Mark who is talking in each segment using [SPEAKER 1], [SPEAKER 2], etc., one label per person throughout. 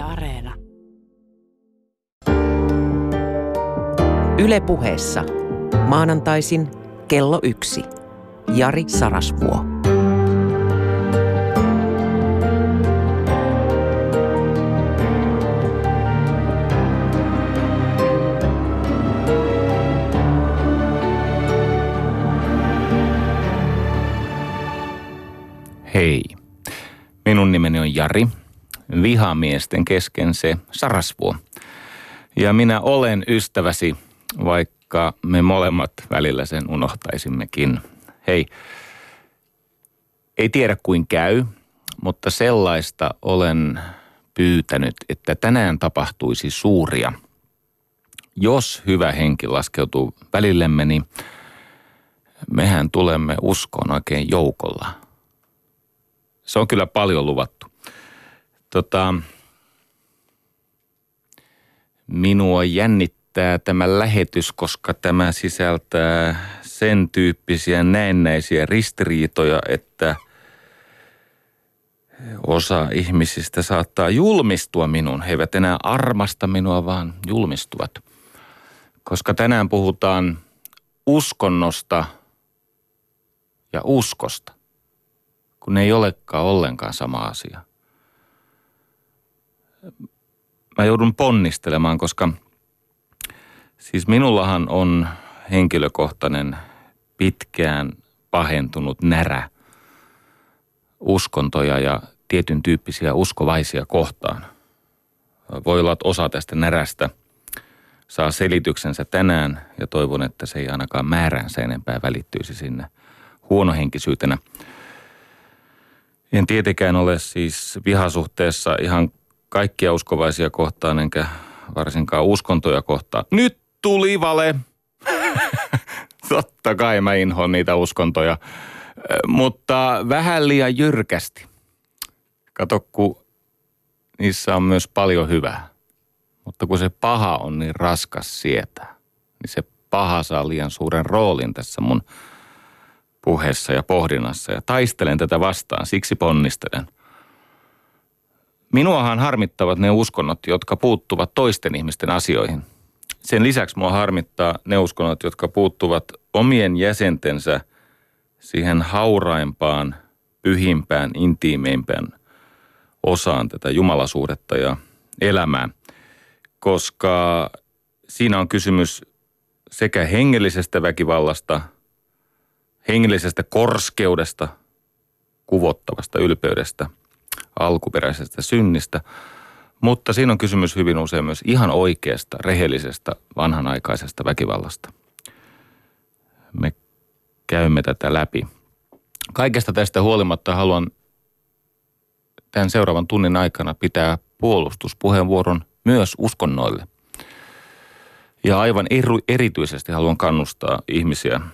[SPEAKER 1] Yle Areena.
[SPEAKER 2] Yle puheessa. Maanantaisin kello yksi. Jari Sarasvuo.
[SPEAKER 3] Hei, minun nimeni on Jari, vihamiesten kesken se Sarasvuo. Ja minä olen ystäväsi, vaikka me molemmat välillä sen unohtaisimmekin. Hei, ei tiedä kuin käy, mutta sellaista olen pyytänyt, että tänään tapahtuisi suuria. Jos hyvä henki laskeutuu välillemme, niin mehän tulemme uskoon oikein joukolla – se on kyllä paljon luvattu. Tota, minua jännittää tämä lähetys, koska tämä sisältää sen tyyppisiä näennäisiä ristiriitoja, että osa ihmisistä saattaa julmistua minun. He eivät enää armasta minua, vaan julmistuvat. Koska tänään puhutaan uskonnosta ja uskosta kun ne ei olekaan ollenkaan sama asia. Mä joudun ponnistelemaan, koska siis minullahan on henkilökohtainen pitkään pahentunut närä uskontoja ja tietyn tyyppisiä uskovaisia kohtaan. Voi olla, että osa tästä närästä saa selityksensä tänään ja toivon, että se ei ainakaan määränsä enempää välittyisi sinne huonohenkisyytenä – en tietenkään ole siis vihasuhteessa ihan kaikkia uskovaisia kohtaan, enkä varsinkaan uskontoja kohtaan. Nyt tuli vale! Totta kai mä inhoan niitä uskontoja, mutta vähän liian jyrkästi. Kato, kun niissä on myös paljon hyvää. Mutta kun se paha on niin raskas sietää, niin se paha saa liian suuren roolin tässä mun – puheessa ja pohdinnassa ja taistelen tätä vastaan, siksi ponnistelen. Minuahan harmittavat ne uskonnot, jotka puuttuvat toisten ihmisten asioihin. Sen lisäksi mua harmittaa ne uskonnot, jotka puuttuvat omien jäsentensä siihen hauraimpaan, pyhimpään, intiimeimpään osaan tätä jumalasuudetta ja elämää. Koska siinä on kysymys sekä hengellisestä väkivallasta – hengellisestä korskeudesta, kuvottavasta ylpeydestä, alkuperäisestä synnistä, mutta siinä on kysymys hyvin usein myös ihan oikeasta, rehellisestä, vanhanaikaisesta väkivallasta. Me käymme tätä läpi. Kaikesta tästä huolimatta haluan tämän seuraavan tunnin aikana pitää puolustuspuheenvuoron myös uskonnoille. Ja aivan erityisesti haluan kannustaa ihmisiä –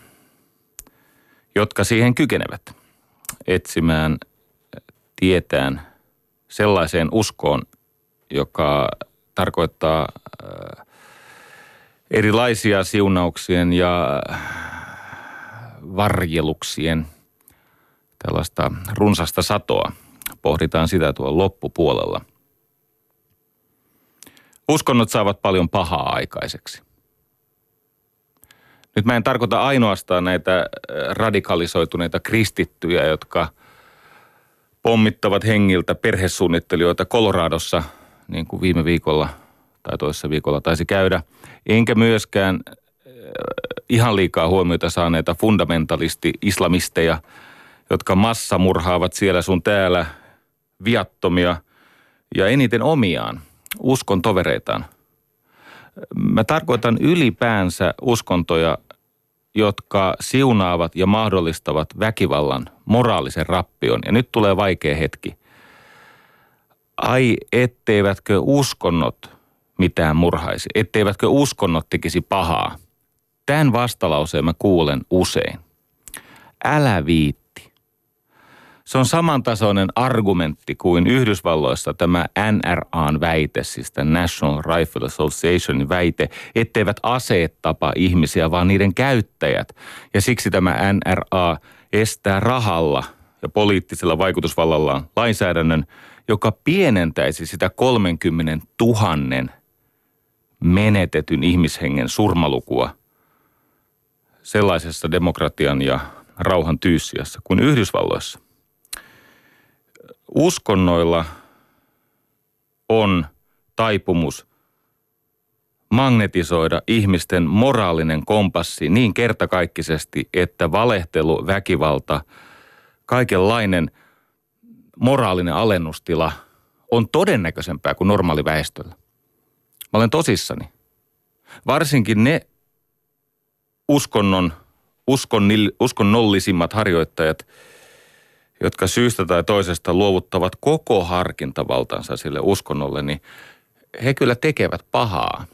[SPEAKER 3] jotka siihen kykenevät etsimään tietään sellaiseen uskoon, joka tarkoittaa äh, erilaisia siunauksien ja varjeluksien tällaista runsasta satoa. Pohditaan sitä tuolla loppupuolella. Uskonnot saavat paljon pahaa aikaiseksi. Nyt mä en tarkoita ainoastaan näitä äh, radikalisoituneita kristittyjä, jotka pommittavat hengiltä perhesuunnittelijoita Koloradossa, niin kuin viime viikolla tai toisessa viikolla taisi käydä. Enkä myöskään äh, ihan liikaa huomiota saaneita fundamentalisti-islamisteja, jotka massamurhaavat siellä sun täällä viattomia ja eniten omiaan, uskon tovereitaan. Mä tarkoitan ylipäänsä uskontoja, jotka siunaavat ja mahdollistavat väkivallan, moraalisen rappion. Ja nyt tulee vaikea hetki. Ai etteivätkö uskonnot mitään murhaisi, etteivätkö uskonnot tekisi pahaa. Tämän vastalauseen mä kuulen usein. Älä viitti se on samantasoinen argumentti kuin Yhdysvalloissa tämä NRAn väite, siis tämä National Rifle Associationin väite, etteivät aseet tapa ihmisiä, vaan niiden käyttäjät. Ja siksi tämä NRA estää rahalla ja poliittisella vaikutusvallallaan lainsäädännön, joka pienentäisi sitä 30 000 menetetyn ihmishengen surmalukua sellaisessa demokratian ja rauhan tyyssiassa kuin Yhdysvalloissa. Uskonnoilla on taipumus magnetisoida ihmisten moraalinen kompassi niin kertakaikkisesti, että valehtelu, väkivalta, kaikenlainen moraalinen alennustila on todennäköisempää kuin normaali väestöllä. Mä olen tosissani. Varsinkin ne uskonnon, uskonnil, uskonnollisimmat harjoittajat, jotka syystä tai toisesta luovuttavat koko harkintavaltansa sille uskonnolle, niin he kyllä tekevät pahaa.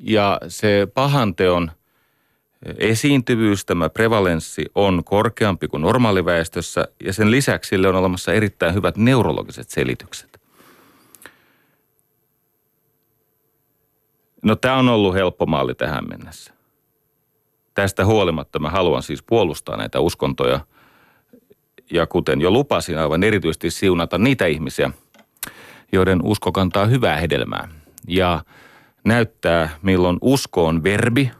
[SPEAKER 3] Ja se pahanteon esiintyvyys, tämä prevalenssi on korkeampi kuin normaaliväestössä ja sen lisäksi sille on olemassa erittäin hyvät neurologiset selitykset. No tämä on ollut helppo maali tähän mennessä. Tästä huolimatta mä haluan siis puolustaa näitä uskontoja ja kuten jo lupasin aivan erityisesti siunata niitä ihmisiä, joiden usko kantaa hyvää hedelmää. Ja näyttää, milloin usko on verbi,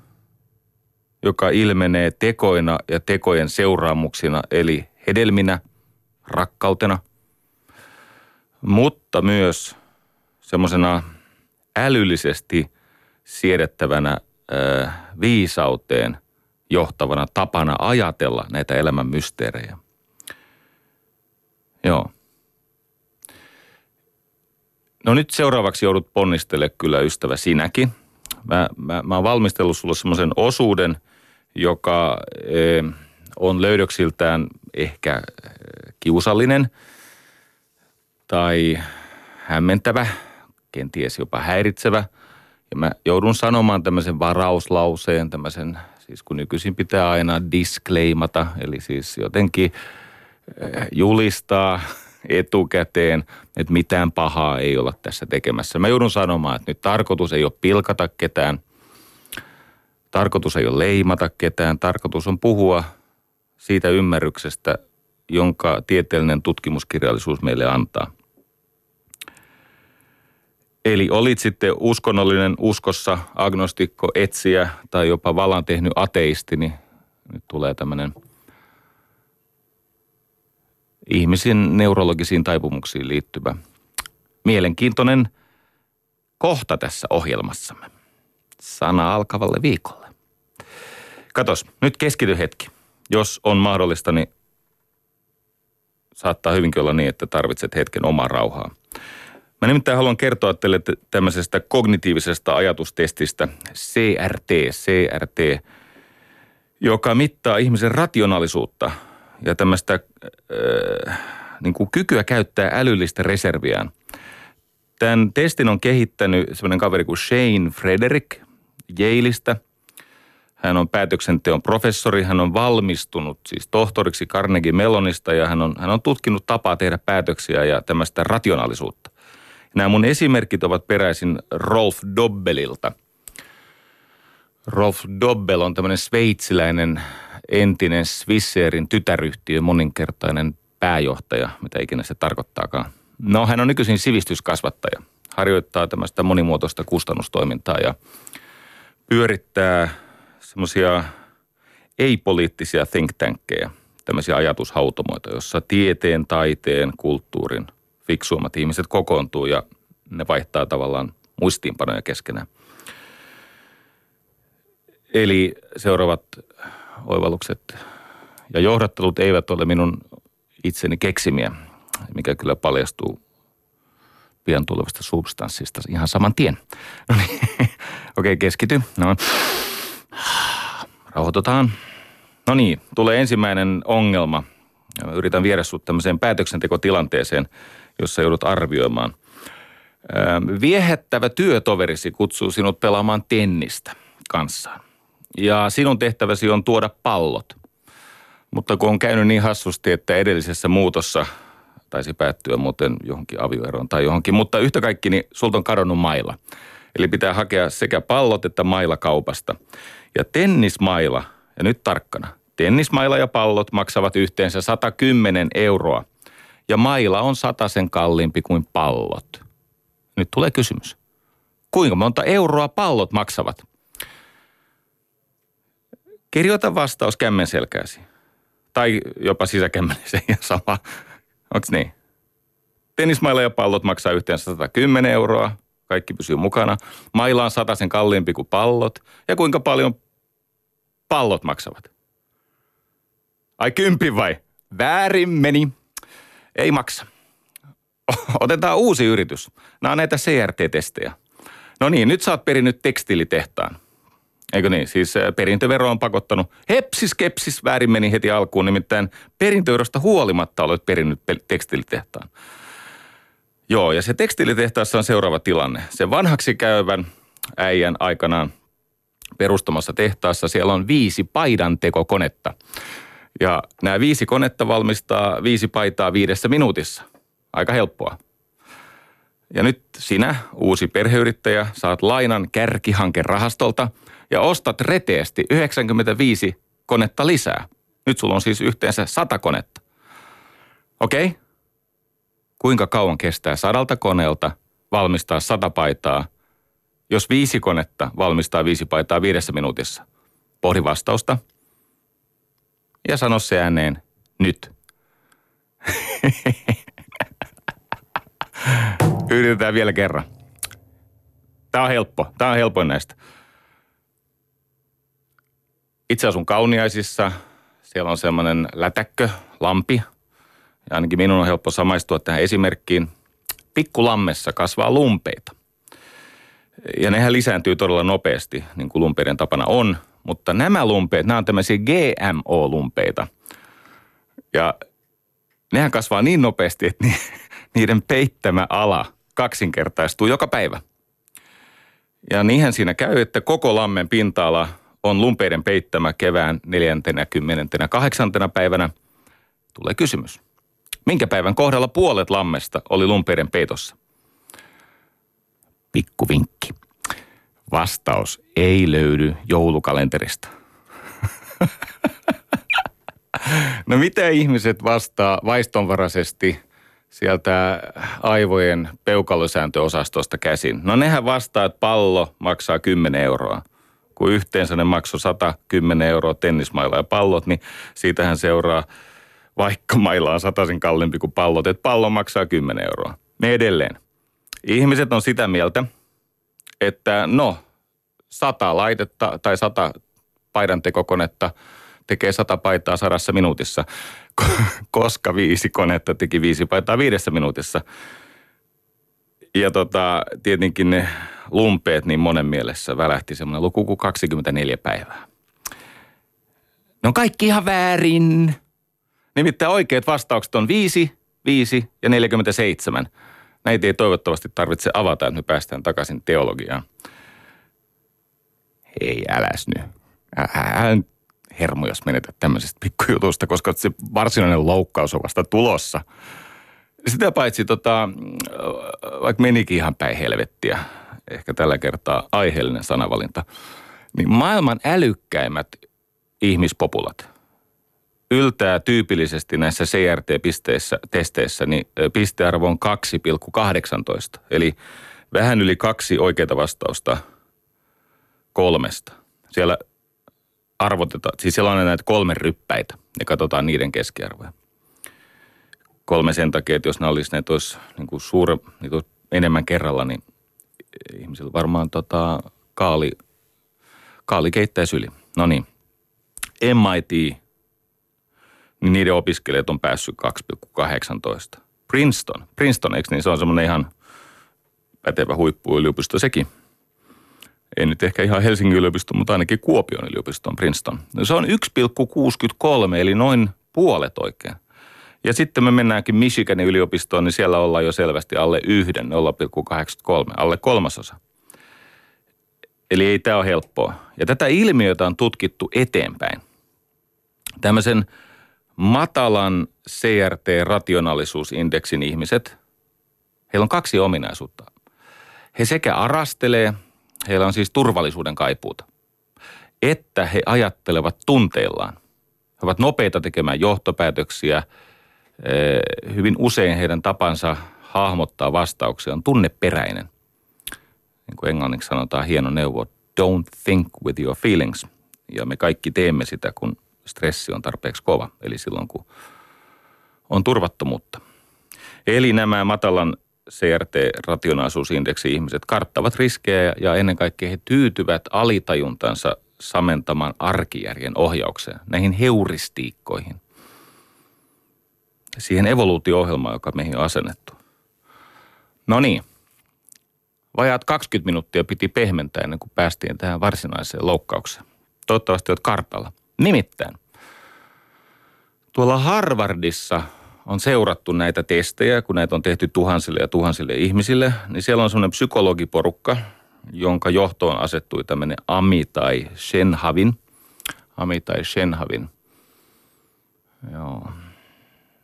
[SPEAKER 3] joka ilmenee tekoina ja tekojen seuraamuksina, eli hedelminä, rakkautena, mutta myös semmoisena älyllisesti siedettävänä äh, viisauteen johtavana tapana ajatella näitä elämän mysteerejä. Joo. No nyt seuraavaksi joudut ponnistele kyllä ystävä sinäkin. Mä, mä, mä oon valmistellut sulle semmoisen osuuden, joka e, on löydöksiltään ehkä e, kiusallinen tai hämmentävä, kenties jopa häiritsevä. Ja mä joudun sanomaan tämmöisen varauslauseen, tämmöisen, siis kun nykyisin pitää aina disclaimata, eli siis jotenkin julistaa – etukäteen, että mitään pahaa ei olla tässä tekemässä. Mä joudun sanomaan, että nyt tarkoitus ei ole pilkata ketään, tarkoitus ei ole leimata ketään, tarkoitus on puhua siitä ymmärryksestä, jonka tieteellinen tutkimuskirjallisuus meille antaa. Eli olit sitten uskonnollinen uskossa, agnostikko, etsiä tai jopa valan tehnyt ateisti, niin nyt tulee tämmöinen – ihmisen neurologisiin taipumuksiin liittyvä mielenkiintoinen kohta tässä ohjelmassamme. Sana alkavalle viikolle. Katos, nyt keskity hetki. Jos on mahdollista, niin saattaa hyvinkin olla niin, että tarvitset hetken omaa rauhaa. Mä nimittäin haluan kertoa teille tämmöisestä kognitiivisesta ajatustestistä CRT, CRT, joka mittaa ihmisen rationaalisuutta – ja tämmöistä äh, niin kuin kykyä käyttää älyllistä reserviään. Tämän testin on kehittänyt semmoinen kaveri kuin Shane Frederick Yaleista. Hän on päätöksenteon professori, hän on valmistunut siis tohtoriksi Carnegie Mellonista ja hän on, hän on tutkinut tapaa tehdä päätöksiä ja tämmöistä rationaalisuutta. Nämä mun esimerkit ovat peräisin Rolf Dobbelilta. Rolf Dobbel on tämmöinen sveitsiläinen entinen Swisserin tytäryhtiö, moninkertainen pääjohtaja, mitä ikinä se tarkoittaakaan. No hän on nykyisin sivistyskasvattaja, harjoittaa tämmöistä monimuotoista kustannustoimintaa ja pyörittää semmoisia ei-poliittisia think tankkeja, tämmöisiä ajatushautomoita, jossa tieteen, taiteen, kulttuurin fiksuimmat ihmiset kokoontuu ja ne vaihtaa tavallaan muistiinpanoja keskenään. Eli seuraavat oivallukset ja johdattelut eivät ole minun itseni keksimiä, mikä kyllä paljastuu pian tulevasta substanssista ihan saman tien. No niin, okei, okay, keskity. No. Rauhoitutaan. No niin, tulee ensimmäinen ongelma. Yritän viedä sinut tämmöiseen päätöksentekotilanteeseen, jossa joudut arvioimaan. Viehättävä työtoverisi kutsuu sinut pelaamaan tennistä kanssaan ja sinun tehtäväsi on tuoda pallot. Mutta kun on käynyt niin hassusti, että edellisessä muutossa taisi päättyä muuten johonkin avioeroon tai johonkin, mutta yhtä kaikki niin sulta on kadonnut mailla. Eli pitää hakea sekä pallot että mailla kaupasta. Ja tennismaila, ja nyt tarkkana, tennismaila ja pallot maksavat yhteensä 110 euroa. ja maila on sen kalliimpi kuin pallot. Nyt tulee kysymys. Kuinka monta euroa pallot maksavat? Kirjoita vastaus kämmen selkääsi. Tai jopa sisäkämmenisen ja sama. Onko niin? Tennismailla ja pallot maksaa yhteensä 110 euroa. Kaikki pysyy mukana. Maila on sen kalliimpi kuin pallot. Ja kuinka paljon pallot maksavat? Ai kympi vai? Väärin meni. Ei maksa. Otetaan uusi yritys. Nämä on näitä CRT-testejä. No niin, nyt sä oot perinnyt tekstiilitehtaan. Eikö niin? Siis perintövero on pakottanut. Hepsis kepsis väärin meni heti alkuun, nimittäin perintöverosta huolimatta olet perinnyt tekstiilitehtaan. Joo, ja se tekstiilitehtaassa on seuraava tilanne. Se vanhaksi käyvän äijän aikanaan perustamassa tehtaassa siellä on viisi paidantekokonetta. Ja nämä viisi konetta valmistaa viisi paitaa viidessä minuutissa. Aika helppoa. Ja nyt sinä, uusi perheyrittäjä, saat lainan kärkihankerahastolta ja ostat reteesti 95 konetta lisää. Nyt sulla on siis yhteensä 100 konetta. Okei? Okay? Kuinka kauan kestää sadalta koneelta valmistaa sata paitaa, jos viisi konetta valmistaa viisi paitaa viidessä minuutissa? Pohdi vastausta – ja sano se ääneen nyt. Yritetään vielä kerran. Tämä on helppo. Tämä on helpoin näistä. Itse asun Kauniaisissa. Siellä on semmoinen lätäkkö, lampi. Ja ainakin minun on helppo samaistua tähän esimerkkiin. Pikkulammessa kasvaa lumpeita. Ja nehän lisääntyy todella nopeasti, niin kuin lumpeiden tapana on – mutta nämä lumpeet, nämä on tämmöisiä GMO-lumpeita. Ja nehän kasvaa niin nopeasti, että niiden peittämä ala kaksinkertaistuu joka päivä. Ja niinhän siinä käy, että koko lammen pinta-ala on lumpeiden peittämä kevään 48. päivänä. Tulee kysymys. Minkä päivän kohdalla puolet lammesta oli lumpeiden peitossa? Pikku vinkki. Vastaus ei löydy joulukalenterista. no mitä ihmiset vastaa vaistonvaraisesti sieltä aivojen peukalosääntöosastosta käsin? No nehän vastaa, että pallo maksaa 10 euroa. Kun yhteensä ne maksoi 110 euroa tennismailla ja pallot, niin siitähän seuraa, vaikka mailla on sataisen kalliimpi kuin pallot, että pallo maksaa 10 euroa. Me edelleen. Ihmiset on sitä mieltä, että no, sata laitetta tai sata paidantekokonetta tekee sata paitaa sadassa minuutissa, koska viisi konetta teki viisi paitaa viidessä minuutissa. Ja tota, tietenkin ne lumpeet niin monen mielessä välähti semmoinen luku kuin 24 päivää. No kaikki ihan väärin. Nimittäin oikeat vastaukset on 5, 5 ja 47. Näitä ei toivottavasti tarvitse avata, että me päästään takaisin teologiaan. Ei äläs nyt. Älä hermo, jos menetät tämmöisestä pikkujutusta, koska se varsinainen loukkaus on vasta tulossa. Sitä paitsi tota, vaikka menikin ihan päin helvettiä, ehkä tällä kertaa aiheellinen sanavalinta, niin maailman älykkäimmät ihmispopulat yltää tyypillisesti näissä CRT-pisteissä, testeissä, niin pistearvo on 2,18. Eli vähän yli kaksi oikeita vastausta kolmesta. Siellä arvotetaan, siis siellä on näitä kolme ryppäitä ja katsotaan niiden keskiarvoja. Kolme sen takia, että jos ne olisi, ne olisi niin kuin suure, niin enemmän kerralla, niin ihmisillä varmaan tota, kaali, kaali keittäisi yli. No niin, MIT niin niiden opiskelijat on päässyt 2,18. Princeton, Princeton, eikö niin? Se on semmoinen ihan pätevä huippuyliopisto sekin. Ei nyt ehkä ihan Helsingin yliopisto, mutta ainakin Kuopion yliopiston Princeton. Se on 1,63, eli noin puolet oikein. Ja sitten me mennäänkin Michiganin yliopistoon, niin siellä ollaan jo selvästi alle yhden, 0,83, alle kolmasosa. Eli ei tämä ole helppoa. Ja tätä ilmiötä on tutkittu eteenpäin. Tämmöisen matalan CRT-rationaalisuusindeksin ihmiset, heillä on kaksi ominaisuutta. He sekä arastelee, heillä on siis turvallisuuden kaipuuta, että he ajattelevat tunteillaan. He ovat nopeita tekemään johtopäätöksiä hyvin usein heidän tapansa hahmottaa vastauksia on tunneperäinen. Niin kuin englanniksi sanotaan hieno neuvo, don't think with your feelings. Ja me kaikki teemme sitä, kun stressi on tarpeeksi kova, eli silloin kun on turvattomuutta. Eli nämä matalan CRT-rationaalisuusindeksi ihmiset karttavat riskejä ja ennen kaikkea he tyytyvät alitajuntansa samentamaan arkijärjen ohjaukseen, näihin heuristiikkoihin. Siihen evoluutio-ohjelmaan, joka meihin on asennettu. No niin, vajaat 20 minuuttia piti pehmentää ennen kuin päästiin tähän varsinaiseen loukkaukseen. Toivottavasti olet kartalla. Nimittäin, tuolla Harvardissa on seurattu näitä testejä, kun näitä on tehty tuhansille ja tuhansille ihmisille, niin siellä on semmoinen psykologiporukka, jonka johtoon asettui tämmöinen Amitai Shenhavin. Amitai Shenhavin. Joo.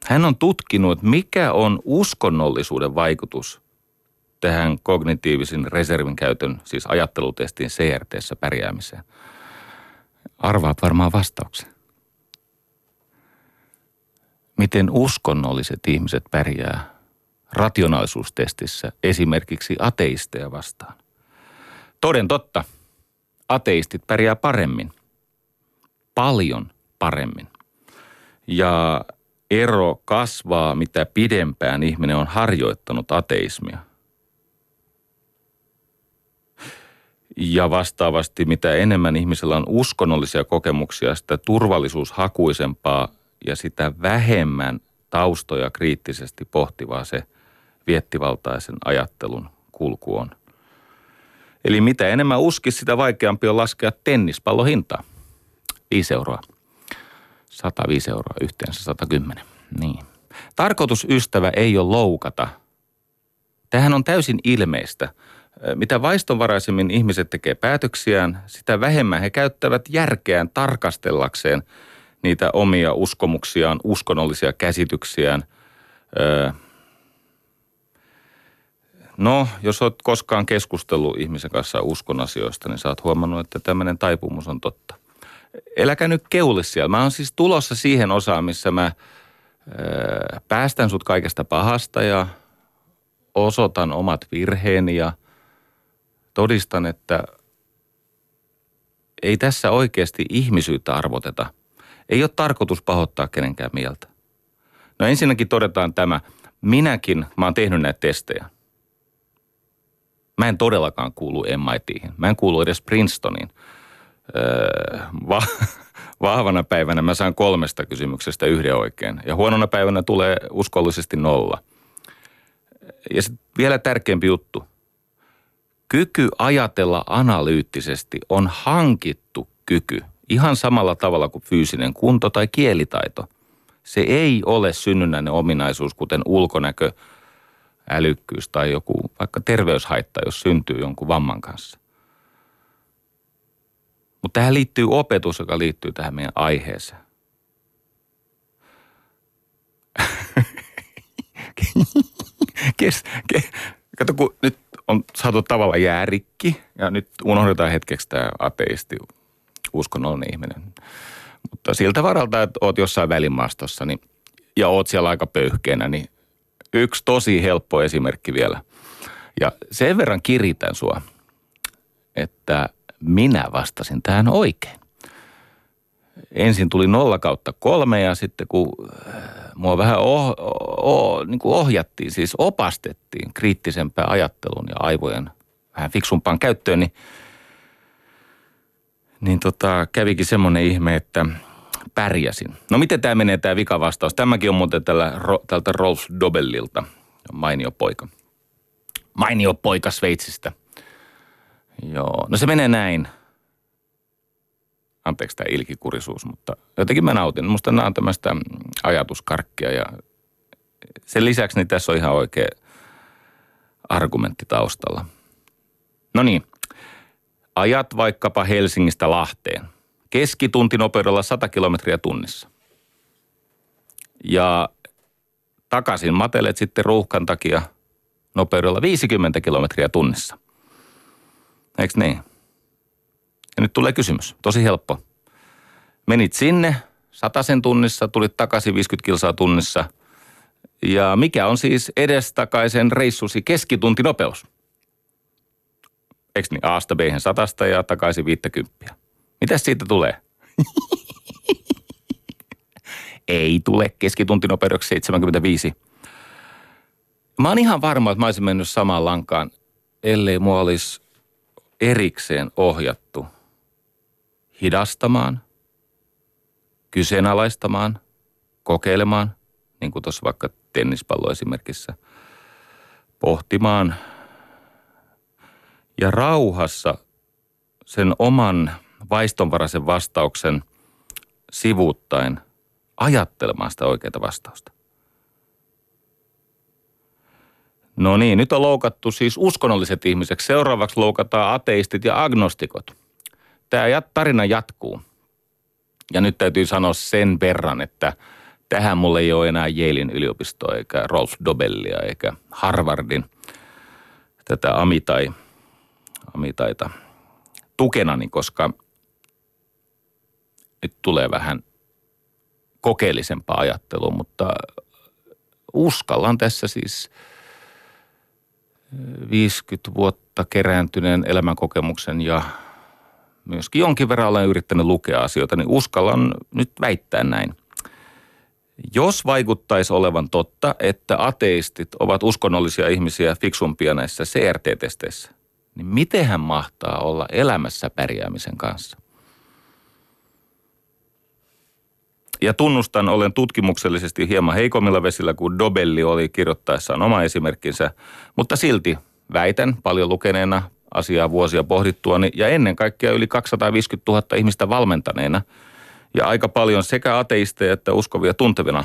[SPEAKER 3] Hän on tutkinut, mikä on uskonnollisuuden vaikutus tähän kognitiivisen reservin käytön, siis ajattelutestin CRTssä pärjäämiseen. Arvaat varmaan vastauksen. Miten uskonnolliset ihmiset pärjää rationaalisuustestissä esimerkiksi ateisteja vastaan? Toden totta, ateistit pärjää paremmin. Paljon paremmin. Ja ero kasvaa, mitä pidempään ihminen on harjoittanut ateismia. Ja vastaavasti, mitä enemmän ihmisellä on uskonnollisia kokemuksia, sitä turvallisuushakuisempaa ja sitä vähemmän taustoja kriittisesti pohtivaa se viettivaltaisen ajattelun kulku on. Eli mitä enemmän uskis, sitä vaikeampi on laskea tennispallon hintaa. 5 euroa. 105 euroa yhteensä 110. Niin. Tarkoitus ystävä ei ole loukata. Tähän on täysin ilmeistä. Mitä vaistonvaraisemmin ihmiset tekee päätöksiään, sitä vähemmän he käyttävät järkeään tarkastellakseen niitä omia uskomuksiaan, uskonnollisia käsityksiään. No, jos olet koskaan keskustellut ihmisen kanssa uskon asioista, niin oot huomannut, että tämmöinen taipumus on totta. Eläkä nyt keuli siellä. Mä oon siis tulossa siihen osaan, missä mä päästän sut kaikesta pahasta ja osoitan omat virheeni ja – todistan, että ei tässä oikeasti ihmisyyttä arvoteta. Ei ole tarkoitus pahoittaa kenenkään mieltä. No ensinnäkin todetaan tämä. Minäkin, mä oon tehnyt näitä testejä. Mä en todellakaan kuulu MITihin. Mä en kuulu edes Princetoniin. Öö, va- vahvana päivänä mä saan kolmesta kysymyksestä yhden oikein. Ja huonona päivänä tulee uskollisesti nolla. Ja sitten vielä tärkeämpi juttu – kyky ajatella analyyttisesti on hankittu kyky ihan samalla tavalla kuin fyysinen kunto tai kielitaito. Se ei ole synnynnäinen ominaisuus, kuten ulkonäkö, älykkyys tai joku vaikka terveyshaitta, jos syntyy jonkun vamman kanssa. Mutta tähän liittyy opetus, joka liittyy tähän meidän aiheeseen. kes, kes, kato, kun nyt on saatu tavalla jäärikki ja nyt unohdetaan hetkeksi tämä ateisti, uskonnollinen ihminen. Mutta siltä varalta, että oot jossain välimaastossa niin, ja oot siellä aika pöyhkeänä, niin yksi tosi helppo esimerkki vielä. Ja sen verran kiritän sua, että minä vastasin tähän oikein. Ensin tuli nolla kautta kolme ja sitten kun mua vähän oh, oh, niin kuin ohjattiin, siis opastettiin kriittisempään ajatteluun ja aivojen vähän fiksumpaan käyttöön, niin, niin tota, kävikin semmoinen ihme, että pärjäsin. No miten tämä menee tämä vikavastaus? Tämäkin on muuten tällä, tältä Rolf Dobellilta, mainio poika. Mainio poika Sveitsistä. Joo, no se menee näin anteeksi tämä ilkikurisuus, mutta jotenkin mä nautin. Musta nämä on tämmöistä ajatuskarkkia ja sen lisäksi niin tässä on ihan oikea argumentti taustalla. No niin, ajat vaikkapa Helsingistä Lahteen. Keskitunti 100 kilometriä tunnissa. Ja takaisin matelet sitten ruuhkan takia nopeudella 50 kilometriä tunnissa. Eikö niin? Ja nyt tulee kysymys, tosi helppo. Menit sinne, sen tunnissa, tulit takaisin 50 kilsaa tunnissa. Ja mikä on siis edestakaisen reissusi keskituntinopeus? Eikö niin? Aasta b satasta ja takaisin 50. Mitäs siitä tulee? Ei tule keskituntinopeudessa 75. Mä oon ihan varma, että mä olisin mennyt samaan lankaan, ellei mua olisi erikseen ohjattu hidastamaan, kyseenalaistamaan, kokeilemaan, niin kuin tuossa vaikka tennispalloesimerkissä, pohtimaan ja rauhassa sen oman vaistonvaraisen vastauksen sivuuttaen ajattelemaan sitä oikeaa vastausta. No niin, nyt on loukattu siis uskonnolliset ihmiset. Seuraavaksi loukataan ateistit ja agnostikot. Tämä tarina jatkuu. Ja nyt täytyy sanoa sen verran, että tähän mulle ei ole enää Yalein yliopistoa, eikä Rolf Dobellia, eikä Harvardin tätä Amitai, Amitaita tukenani, koska nyt tulee vähän kokeellisempaa ajattelua, mutta uskallan tässä siis – 50 vuotta kerääntyneen elämänkokemuksen ja myöskin jonkin verran olen yrittänyt lukea asioita, niin uskallan nyt väittää näin. Jos vaikuttaisi olevan totta, että ateistit ovat uskonnollisia ihmisiä fiksumpia näissä CRT-testeissä, niin miten hän mahtaa olla elämässä pärjäämisen kanssa? Ja tunnustan, olen tutkimuksellisesti hieman heikommilla vesillä kuin Dobelli oli kirjoittaessaan oma esimerkkinsä, mutta silti väitän paljon lukeneena asiaa vuosia pohdittuani ja ennen kaikkea yli 250 000 ihmistä valmentaneena ja aika paljon sekä ateisteja että uskovia tuntevina.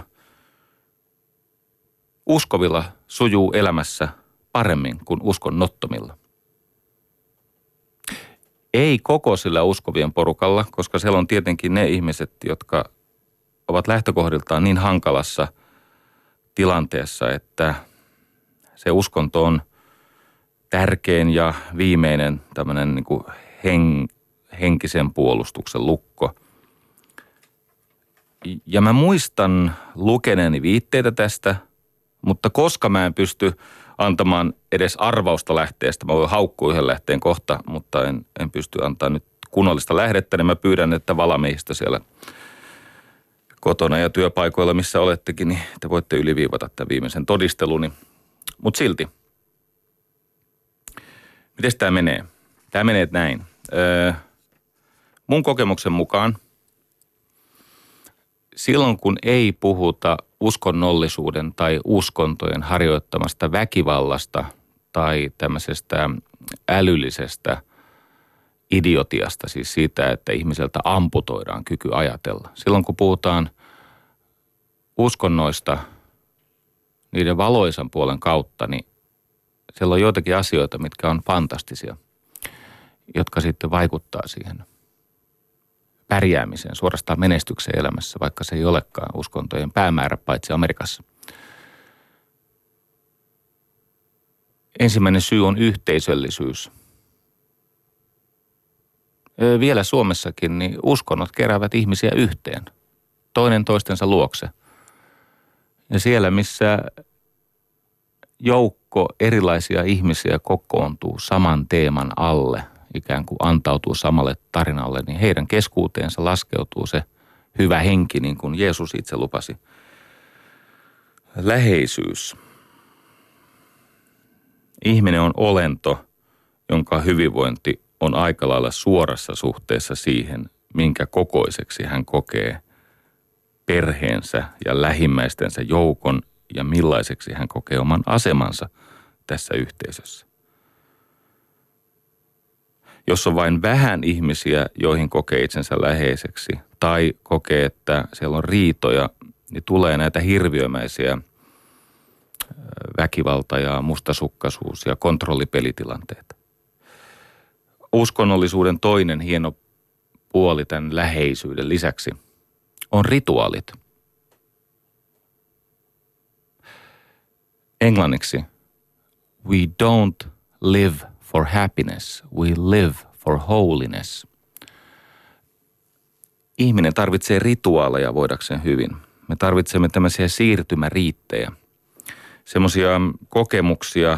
[SPEAKER 3] Uskovilla sujuu elämässä paremmin kuin uskonnottomilla. Ei koko sillä uskovien porukalla, koska siellä on tietenkin ne ihmiset, jotka ovat lähtökohdiltaan niin hankalassa tilanteessa, että se uskonto on tärkein ja viimeinen tämmöinen niin kuin hen, henkisen puolustuksen lukko. Ja mä muistan lukeneeni viitteitä tästä, mutta koska mä en pysty antamaan edes arvausta lähteestä, mä voin haukkua yhden lähteen kohta, mutta en, en pysty antaa nyt kunnollista lähdettä, niin mä pyydän, että valamiehistä siellä – kotona ja työpaikoilla, missä olettekin, niin te voitte yliviivata tämän viimeisen todisteluni. Mutta silti. Miten tämä menee? Tämä menee näin. Öö, mun kokemuksen mukaan silloin kun ei puhuta uskonnollisuuden tai uskontojen harjoittamasta väkivallasta tai tämmöisestä älyllisestä – idiotiasta, siis siitä, että ihmiseltä amputoidaan kyky ajatella. Silloin kun puhutaan uskonnoista niiden valoisan puolen kautta, niin siellä on joitakin asioita, mitkä on fantastisia, jotka sitten vaikuttaa siihen pärjäämiseen, suorastaan menestykseen elämässä, vaikka se ei olekaan uskontojen päämäärä paitsi Amerikassa. Ensimmäinen syy on yhteisöllisyys – vielä Suomessakin, niin uskonnot keräävät ihmisiä yhteen, toinen toistensa luokse. Ja siellä, missä joukko erilaisia ihmisiä kokoontuu saman teeman alle, ikään kuin antautuu samalle tarinalle, niin heidän keskuuteensa laskeutuu se hyvä henki, niin kuin Jeesus itse lupasi. Läheisyys. Ihminen on olento, jonka hyvinvointi on aika lailla suorassa suhteessa siihen, minkä kokoiseksi hän kokee perheensä ja lähimmäistensä joukon ja millaiseksi hän kokee oman asemansa tässä yhteisössä. Jos on vain vähän ihmisiä, joihin kokee itsensä läheiseksi tai kokee, että siellä on riitoja, niin tulee näitä hirviömäisiä väkivalta- ja mustasukkaisuus- ja kontrollipelitilanteita uskonnollisuuden toinen hieno puoli tämän läheisyyden lisäksi on rituaalit. Englanniksi We don't live for happiness, we live for holiness. Ihminen tarvitsee rituaaleja voidakseen hyvin. Me tarvitsemme tämmöisiä siirtymäriittejä. semmoisia kokemuksia,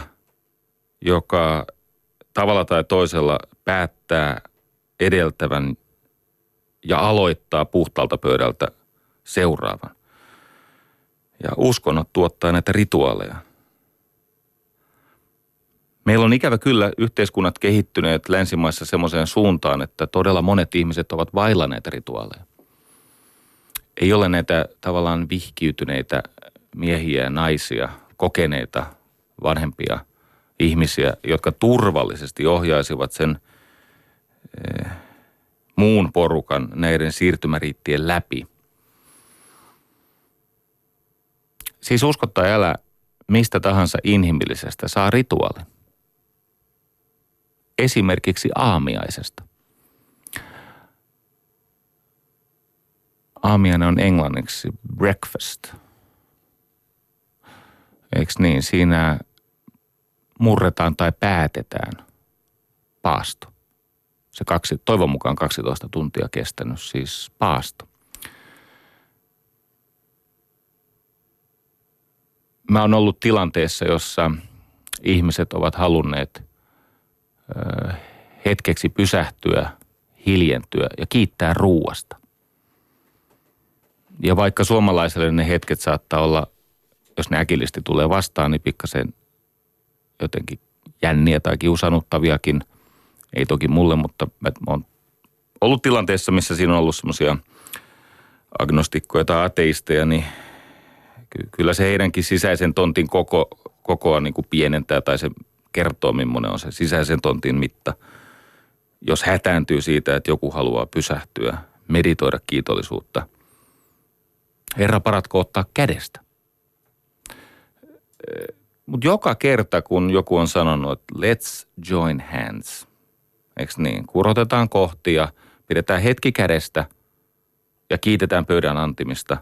[SPEAKER 3] joka tavalla tai toisella päättää edeltävän ja aloittaa puhtaalta pöydältä seuraavan. Ja uskonnot tuottaa näitä rituaaleja. Meillä on ikävä kyllä yhteiskunnat kehittyneet länsimaissa semmoiseen suuntaan, että todella monet ihmiset ovat vailla näitä rituaaleja. Ei ole näitä tavallaan vihkiytyneitä miehiä ja naisia, kokeneita vanhempia ihmisiä, jotka turvallisesti ohjaisivat sen muun porukan näiden siirtymäriittien läpi. Siis uskottaa älä mistä tahansa inhimillisestä saa rituaalin esimerkiksi aamiaisesta. Aamiainen on englanniksi breakfast. Eikö niin? Siinä murretaan tai päätetään paasto. Se kaksi, toivon mukaan 12 tuntia kestänyt siis paasto. Mä oon ollut tilanteessa, jossa ihmiset ovat halunneet – hetkeksi pysähtyä, hiljentyä ja kiittää ruuasta. Ja vaikka suomalaiselle ne hetket saattaa olla, jos ne äkillisesti tulee vastaan, niin pikkasen jotenkin jänniä tai kiusanuttaviakin. Ei toki mulle, mutta mä oon ollut tilanteessa, missä siinä on ollut semmoisia agnostikkoja tai ateisteja, niin kyllä se heidänkin sisäisen tontin koko, kokoa niin kuin pienentää tai se kertoo, millainen on se sisäisen tontin mitta. Jos hätääntyy siitä, että joku haluaa pysähtyä, meditoida kiitollisuutta, Herra paratko ottaa kädestä. Mutta joka kerta, kun joku on sanonut, että let's join hands, eikö niin, kurotetaan kohti ja pidetään hetki kädestä ja kiitetään pöydän antimista,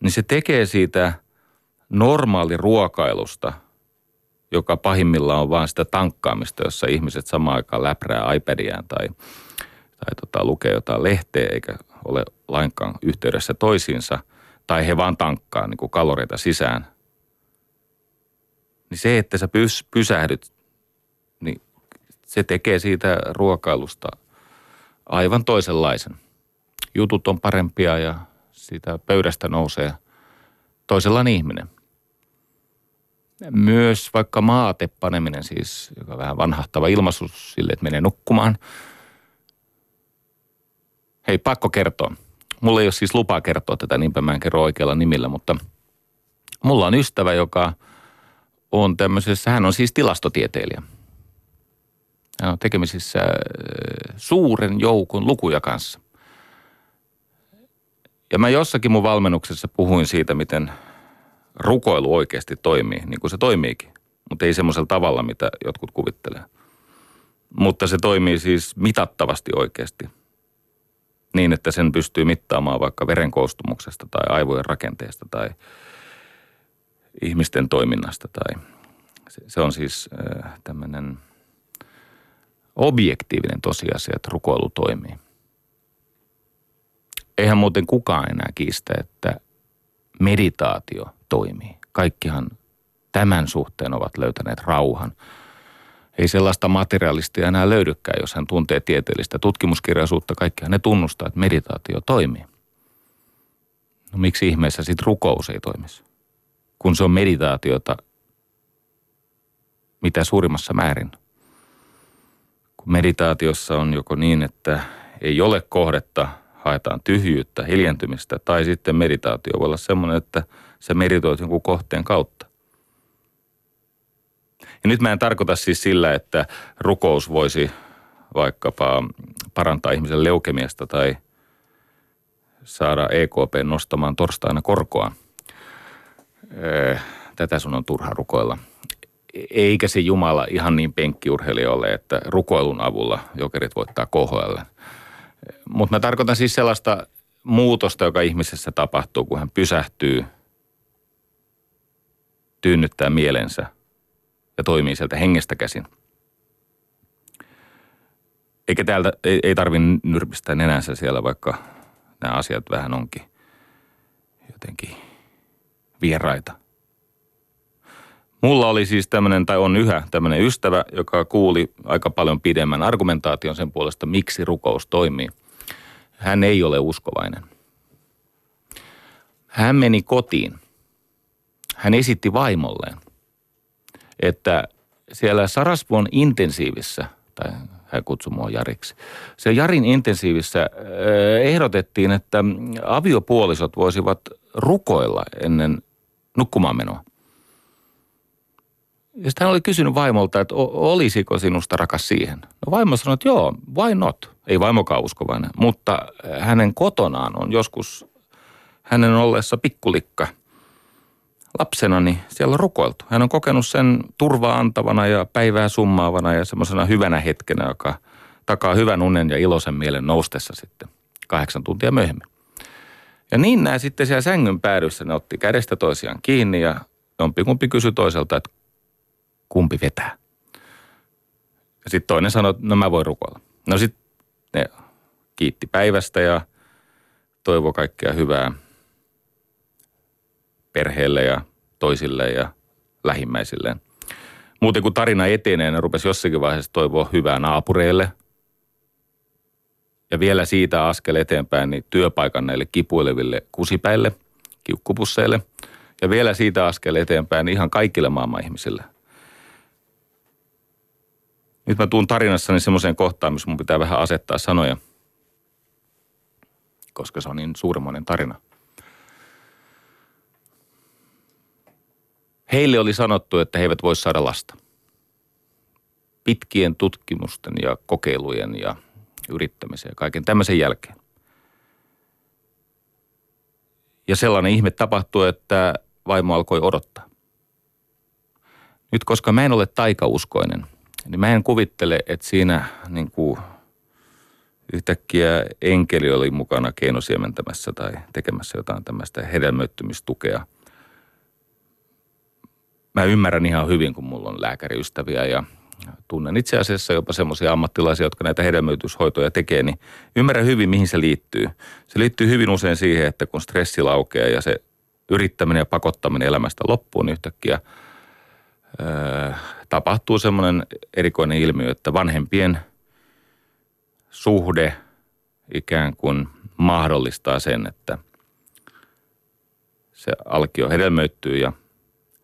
[SPEAKER 3] niin se tekee siitä normaali ruokailusta – joka pahimmillaan on vain sitä tankkaamista, jossa ihmiset samaan aikaan läprää iPadiään tai, tai tota, lukee jotain lehteä eikä ole lainkaan yhteydessä toisiinsa, tai he vaan tankkaa niin kuin kaloreita sisään. Niin se, että sä pys, pysähdyt, se tekee siitä ruokailusta aivan toisenlaisen. Jutut on parempia ja siitä pöydästä nousee toisenlainen ihminen – myös vaikka maatepaneminen siis, joka on vähän vanhahtava ilmaisu sille, että menee nukkumaan. Hei, pakko kertoa. Mulla ei ole siis lupaa kertoa tätä, niinpä mä en kerro oikealla nimillä, mutta mulla on ystävä, joka on tämmöisessä, hän on siis tilastotieteilijä. Hän on tekemisissä äh, suuren joukon lukuja kanssa. Ja mä jossakin mun valmennuksessa puhuin siitä, miten rukoilu oikeasti toimii, niin kuin se toimiikin. Mutta ei semmoisella tavalla, mitä jotkut kuvittelee. Mutta se toimii siis mitattavasti oikeasti. Niin, että sen pystyy mittaamaan vaikka verenkoostumuksesta tai aivojen rakenteesta tai ihmisten toiminnasta. Tai se on siis äh, tämmöinen objektiivinen tosiasia, että rukoilu toimii. Eihän muuten kukaan enää kiistä, että meditaatio toimii. Kaikkihan tämän suhteen ovat löytäneet rauhan. Ei sellaista materialistia enää löydykään, jos hän tuntee tieteellistä tutkimuskirjallisuutta. Kaikkihan ne tunnustaa, että meditaatio toimii. No miksi ihmeessä sitten rukous ei toimisi? Kun se on meditaatiota mitä suurimmassa määrin. Kun meditaatiossa on joko niin, että ei ole kohdetta, haetaan tyhjyyttä, hiljentymistä, tai sitten meditaatio voi olla semmoinen, että – sä meritoit jonkun kohteen kautta. Ja nyt mä en tarkoita siis sillä, että rukous voisi vaikkapa parantaa ihmisen leukemiasta tai saada EKP nostamaan torstaina korkoa. Öö, tätä sun on turha rukoilla. Eikä se Jumala ihan niin penkkiurheilija ole, että rukoilun avulla jokerit voittaa KHL. Mutta mä tarkoitan siis sellaista muutosta, joka ihmisessä tapahtuu, kun hän pysähtyy – tyynnyttää mielensä ja toimii sieltä hengestä käsin. Eikä täältä, ei, ei tarvi nyrpistää nenänsä siellä, vaikka nämä asiat vähän onkin jotenkin vieraita. Mulla oli siis tämmöinen, tai on yhä tämmöinen ystävä, joka kuuli aika paljon pidemmän argumentaation sen puolesta, miksi rukous toimii. Hän ei ole uskovainen. Hän meni kotiin. Hän esitti vaimolleen, että siellä Sarasvuon intensiivissä, tai hän kutsui mua Jariksi. Se Jarin intensiivissä ehdotettiin, että aviopuolisot voisivat rukoilla ennen nukkumaan menoa. Ja sitten hän oli kysynyt vaimolta, että olisiko sinusta rakas siihen. No vaimo sanoi, että joo, why not? Ei vaimokaan uskovainen, mutta hänen kotonaan on joskus hänen ollessa pikkulikka lapsena, niin siellä on rukoiltu. Hän on kokenut sen turvaa antavana ja päivää summaavana ja semmoisena hyvänä hetkenä, joka takaa hyvän unen ja iloisen mielen noustessa sitten kahdeksan tuntia myöhemmin. Ja niin nämä sitten siellä sängyn päädyssä, ne otti kädestä toisiaan kiinni ja jompikumpi kysyi toiselta, että kumpi vetää. Ja sitten toinen sanoi, että no mä voin rukoilla. No sitten ne kiitti päivästä ja toivo kaikkea hyvää perheelle ja toisille ja lähimmäisilleen. Muuten kun tarina etenee, ne rupesi jossakin vaiheessa toivoa hyvää naapureille. Ja vielä siitä askel eteenpäin niin työpaikan näille kipuileville kusipäille, kiukkupusseille. Ja vielä siitä askel eteenpäin ihan kaikille maailman ihmisille. Nyt mä tuun tarinassani semmoiseen kohtaan, missä mun pitää vähän asettaa sanoja, koska se on niin suuremmoinen tarina. Heille oli sanottu, että he eivät voi saada lasta. Pitkien tutkimusten ja kokeilujen ja yrittämisen ja kaiken tämmöisen jälkeen. Ja sellainen ihme tapahtui, että vaimo alkoi odottaa. Nyt koska mä en ole taikauskoinen, niin mä en kuvittele, että siinä niin kuin yhtäkkiä enkeli oli mukana keinosiementämässä tai tekemässä jotain tämmöistä hedelmöittymistukea. Mä ymmärrän ihan hyvin, kun mulla on lääkäriystäviä ja tunnen itse asiassa jopa semmoisia ammattilaisia, jotka näitä hedelmöityshoitoja tekee, niin ymmärrän hyvin, mihin se liittyy. Se liittyy hyvin usein siihen, että kun stressi laukeaa ja se yrittäminen ja pakottaminen elämästä loppuu, niin yhtäkkiä – tapahtuu semmoinen erikoinen ilmiö, että vanhempien suhde ikään kuin mahdollistaa sen, että se alkio hedelmöittyy ja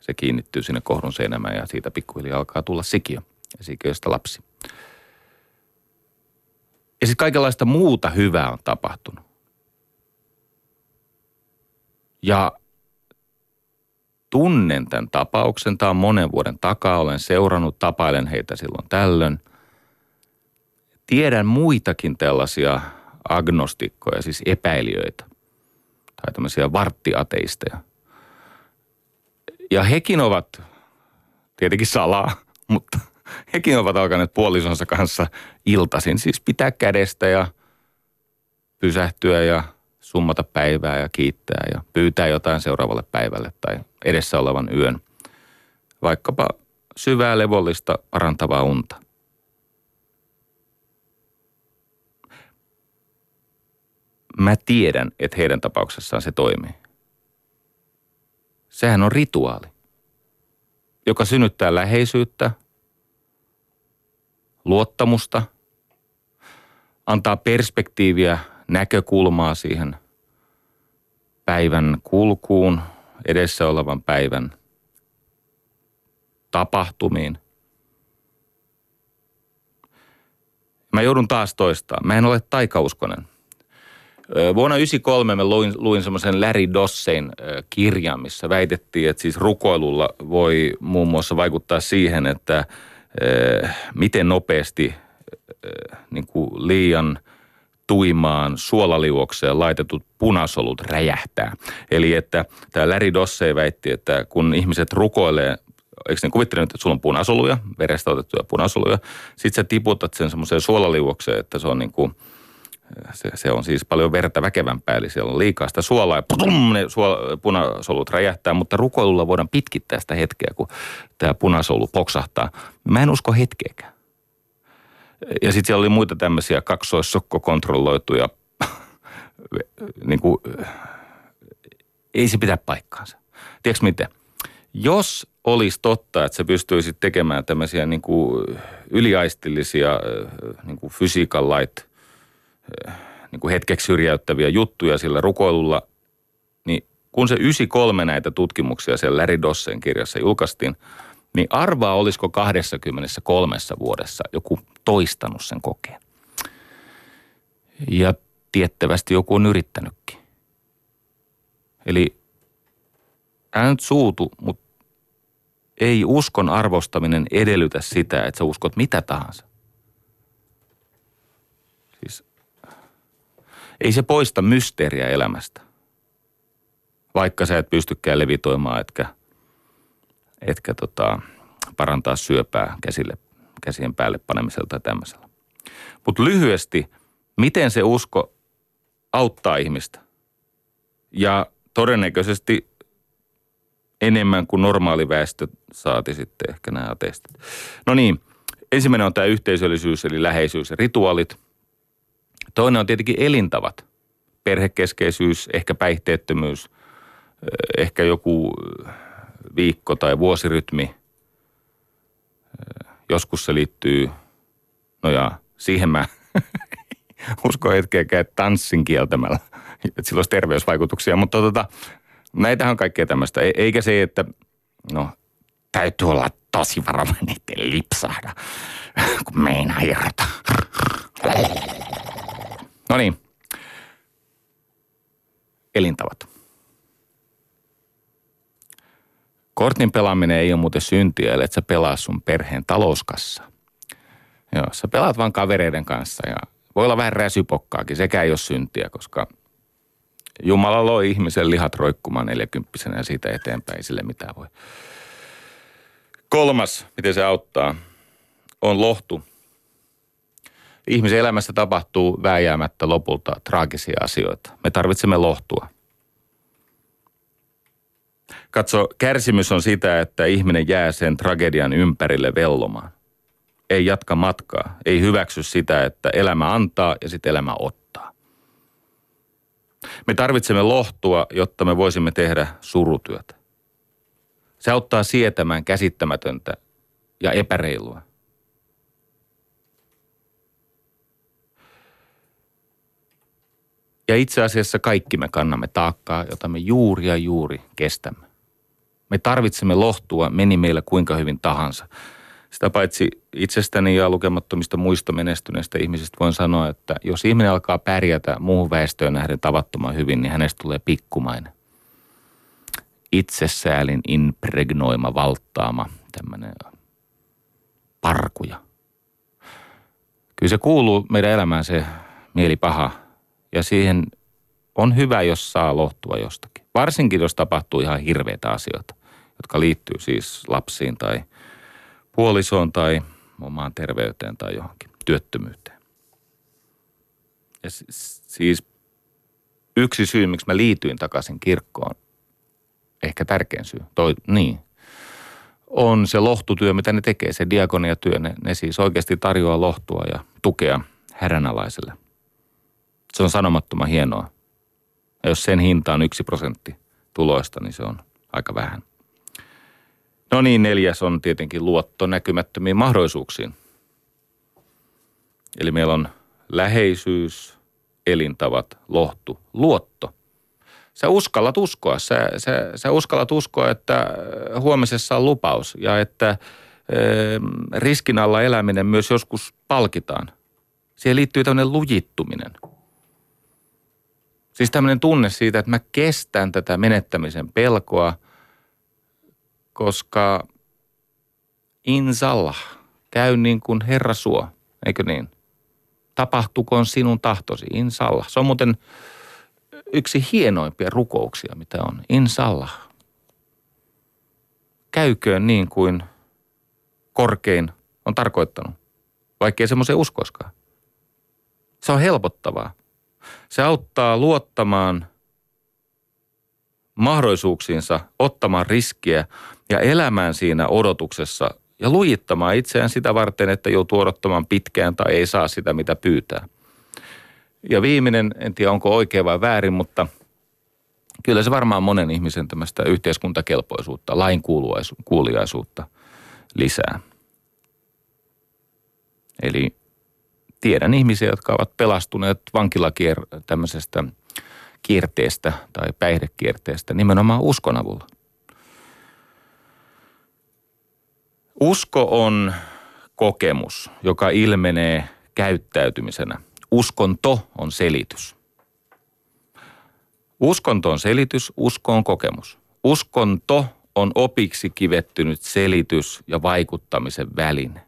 [SPEAKER 3] se kiinnittyy sinne kohdun seinämään ja siitä pikkuhiljaa alkaa tulla sikiö ja sikiöstä lapsi. Ja sitten kaikenlaista muuta hyvää on tapahtunut. Ja tunnen tämän tapauksen. Tämä on monen vuoden takaa. Olen seurannut, tapailen heitä silloin tällöin. Tiedän muitakin tällaisia agnostikkoja, siis epäilijöitä tai tämmöisiä varttiateisteja. Ja hekin ovat, tietenkin salaa, mutta hekin ovat alkaneet puolisonsa kanssa iltasin, siis pitää kädestä ja pysähtyä ja summata päivää ja kiittää ja pyytää jotain seuraavalle päivälle tai edessä olevan yön. Vaikkapa syvää levollista parantavaa unta. Mä tiedän, että heidän tapauksessaan se toimii. Sehän on rituaali, joka synnyttää läheisyyttä, luottamusta, antaa perspektiiviä, näkökulmaa siihen päivän kulkuun – edessä olevan päivän tapahtumiin. Mä joudun taas toistamaan. Mä en ole taikauskonen. Vuonna 1993 mä luin, luin semmoisen Larry Dossein kirjan, missä väitettiin, että siis rukoilulla voi muun muassa vaikuttaa siihen, että miten nopeasti niin kuin liian – tuimaan suolaliuokseen laitetut punasolut räjähtää. Eli että tämä Larry Dossey väitti, että kun ihmiset rukoilee eikö ne kuvittele että sulla on punasoluja, verestä otettuja punasoluja. Sitten sä tiputat sen semmoiseen suolaliuokseen, että se on niin kuin, se, se, on siis paljon verta väkevämpää, eli siellä on liikaa sitä suolaa ja pum, ne suola, punasolut räjähtää, mutta rukoilulla voidaan pitkittää sitä hetkeä, kun tämä punasolu poksahtaa. Mä en usko hetkeäkään. Ja sitten siellä oli muita tämmöisiä kaksoissokkokontrolloituja, niin kuin, ei se pitää paikkaansa. Tiedätkö miten? Jos olisi totta, että sä pystyisit tekemään tämmöisiä niin kuin yliaistillisia niin kuin fysiikan lait, niin kuin hetkeksi syrjäyttäviä juttuja sillä rukoilulla, niin kun se 93 näitä tutkimuksia siellä Larry Dossen kirjassa julkaistiin, niin arvaa olisiko 23 vuodessa joku toistanut sen kokeen. Ja tiettävästi joku on yrittänytkin. Eli älä nyt suutu, mutta ei uskon arvostaminen edellytä sitä, että sä uskot mitä tahansa. Siis ei se poista mysteeriä elämästä. Vaikka sä et pystykään levitoimaan, etkä, etkä tota, parantaa syöpää käsille, käsien päälle panemisella tai tämmöisellä. Mutta lyhyesti, miten se usko auttaa ihmistä? Ja todennäköisesti enemmän kuin normaali väestö saati sitten ehkä nämä ateistit. No niin, ensimmäinen on tämä yhteisöllisyys eli läheisyys ja rituaalit. Toinen on tietenkin elintavat. Perhekeskeisyys, ehkä päihteettömyys, eh, ehkä joku viikko- tai vuosirytmi. Joskus se liittyy, no ja siihen mä uskon hetkeäkään, että tanssin kieltämällä, että sillä olisi terveysvaikutuksia, mutta tota, näitähän on kaikkea tämmöistä. E- eikä se, että no täytyy olla tosi varovainen, ettei lipsahda, kun meinaa irrota. No niin. Elintavat. Kortin pelaaminen ei ole muuten syntiä, ellei sä pelaa sun perheen talouskassa. Joo, sä pelaat vaan kavereiden kanssa ja voi olla vähän räsypokkaakin, sekä ei ole syntiä, koska Jumala loi ihmisen lihat roikkumaan neljäkymppisenä ja siitä eteenpäin ei sille mitään voi. Kolmas, miten se auttaa, on lohtu. Ihmisen elämässä tapahtuu vääjäämättä lopulta traagisia asioita. Me tarvitsemme lohtua. Katso, kärsimys on sitä, että ihminen jää sen tragedian ympärille vellomaan. Ei jatka matkaa, ei hyväksy sitä, että elämä antaa ja sitten elämä ottaa. Me tarvitsemme lohtua, jotta me voisimme tehdä surutyötä. Se auttaa sietämään käsittämätöntä ja epäreilua. Ja itse asiassa kaikki me kannamme taakkaa, jota me juuri ja juuri kestämme. Me tarvitsemme lohtua, meni meillä kuinka hyvin tahansa. Sitä paitsi itsestäni ja lukemattomista muista menestyneistä ihmisistä voin sanoa, että jos ihminen alkaa pärjätä muuhun väestöön nähden tavattoman hyvin, niin hänestä tulee pikkumainen itsesäälin impregnoima, valttaama, tämmöinen parkuja. Kyllä se kuuluu meidän elämään se mieli paha ja siihen on hyvä, jos saa lohtua jostakin. Varsinkin, jos tapahtuu ihan hirveitä asioita, jotka liittyy siis lapsiin tai puolisoon tai omaan terveyteen tai johonkin työttömyyteen. Ja siis yksi syy, miksi mä liityin takaisin kirkkoon, ehkä tärkein syy, toi, niin, on se lohtutyö, mitä ne tekee, se diakoniatyö. Ne, ne siis oikeasti tarjoaa lohtua ja tukea hädänalaiselle. Se on sanomattoman hienoa. Ja jos sen hinta on yksi prosentti tuloista, niin se on aika vähän. No niin, neljäs on tietenkin luotto näkymättömiin mahdollisuuksiin. Eli meillä on läheisyys, elintavat, lohtu, luotto sä uskallat uskoa. Sä, sä, sä uskallat uskoa, että huomisessa on lupaus ja että ö, riskin alla eläminen myös joskus palkitaan. Siihen liittyy tämmöinen lujittuminen. Siis tämmöinen tunne siitä, että mä kestän tätä menettämisen pelkoa, koska insalla käy niin kuin Herra suo, eikö niin? Tapahtukoon sinun tahtosi, insalla. Se on muuten yksi hienoimpia rukouksia, mitä on. Inshallah. Käyköön niin kuin korkein on tarkoittanut, vaikkei semmoisen uskoiskaan. Se on helpottavaa. Se auttaa luottamaan mahdollisuuksiinsa, ottamaan riskiä ja elämään siinä odotuksessa ja lujittamaan itseään sitä varten, että joutuu odottamaan pitkään tai ei saa sitä, mitä pyytää. Ja viimeinen, en tiedä onko oikein vai väärin, mutta kyllä se varmaan monen ihmisen tämmöistä yhteiskuntakelpoisuutta, lain kuuliaisuutta lisää. Eli tiedän ihmisiä, jotka ovat pelastuneet vankilakier tämmöisestä kierteestä tai päihdekierteestä nimenomaan uskon avulla. Usko on kokemus, joka ilmenee käyttäytymisenä. Uskonto on selitys. Uskonto on selitys, usko on kokemus. Uskonto on opiksi kivettynyt selitys ja vaikuttamisen väline.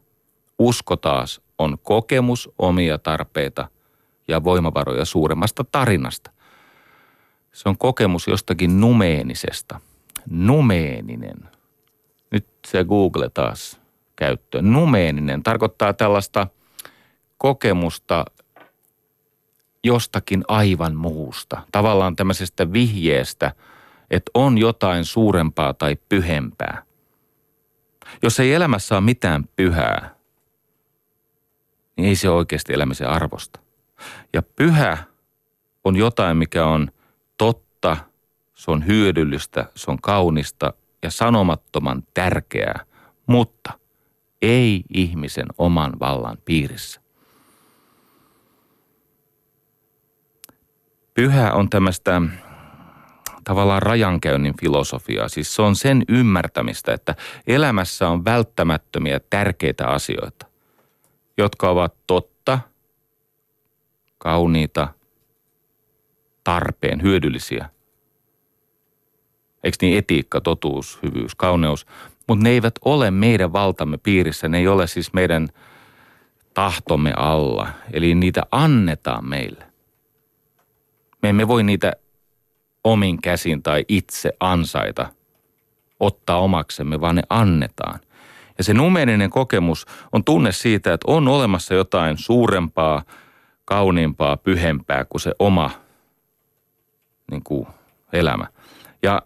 [SPEAKER 3] Usko taas on kokemus omia tarpeita ja voimavaroja suuremmasta tarinasta. Se on kokemus jostakin numeenisesta. Numeeninen. Nyt se Google taas käyttöön. Numeeninen tarkoittaa tällaista kokemusta jostakin aivan muusta. Tavallaan tämmöisestä vihjeestä, että on jotain suurempaa tai pyhempää. Jos ei elämässä ole mitään pyhää, niin ei se oikeasti elämisen arvosta. Ja pyhä on jotain, mikä on totta, se on hyödyllistä, se on kaunista ja sanomattoman tärkeää, mutta ei ihmisen oman vallan piirissä. Pyhä on tämmöistä tavallaan rajankäynnin filosofiaa. Siis se on sen ymmärtämistä, että elämässä on välttämättömiä tärkeitä asioita, jotka ovat totta, kauniita, tarpeen, hyödyllisiä. Eikö niin etiikka, totuus, hyvyys, kauneus? Mutta ne eivät ole meidän valtamme piirissä, ne ei ole siis meidän tahtomme alla. Eli niitä annetaan meille. Me emme voi niitä omin käsin tai itse ansaita, ottaa omaksemme, vaan ne annetaan. Ja se numerinen kokemus on tunne siitä, että on olemassa jotain suurempaa, kauniimpaa, pyhempää kuin se oma niin kuin, elämä. Ja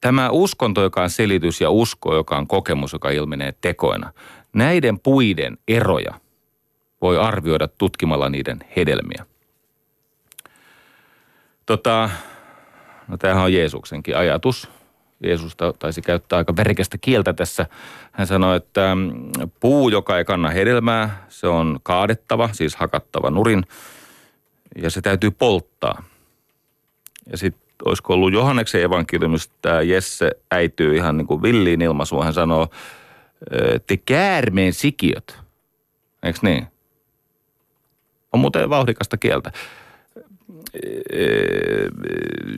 [SPEAKER 3] tämä uskonto, joka on selitys ja usko, joka on kokemus, joka ilmenee tekoina, näiden puiden eroja voi arvioida tutkimalla niiden hedelmiä. Tota, no tämähän on Jeesuksenkin ajatus. Jeesus taisi käyttää aika verikästä kieltä tässä. Hän sanoi, että mm, puu, joka ei kanna hedelmää, se on kaadettava, siis hakattava nurin, ja se täytyy polttaa. Ja sitten olisiko ollut Johanneksen evankeliumista tämä Jesse äityy ihan niin kuin villiin ilmaisuun. Hän sanoo, te käärmeen sikiöt. Eikö niin? On muuten vauhdikasta kieltä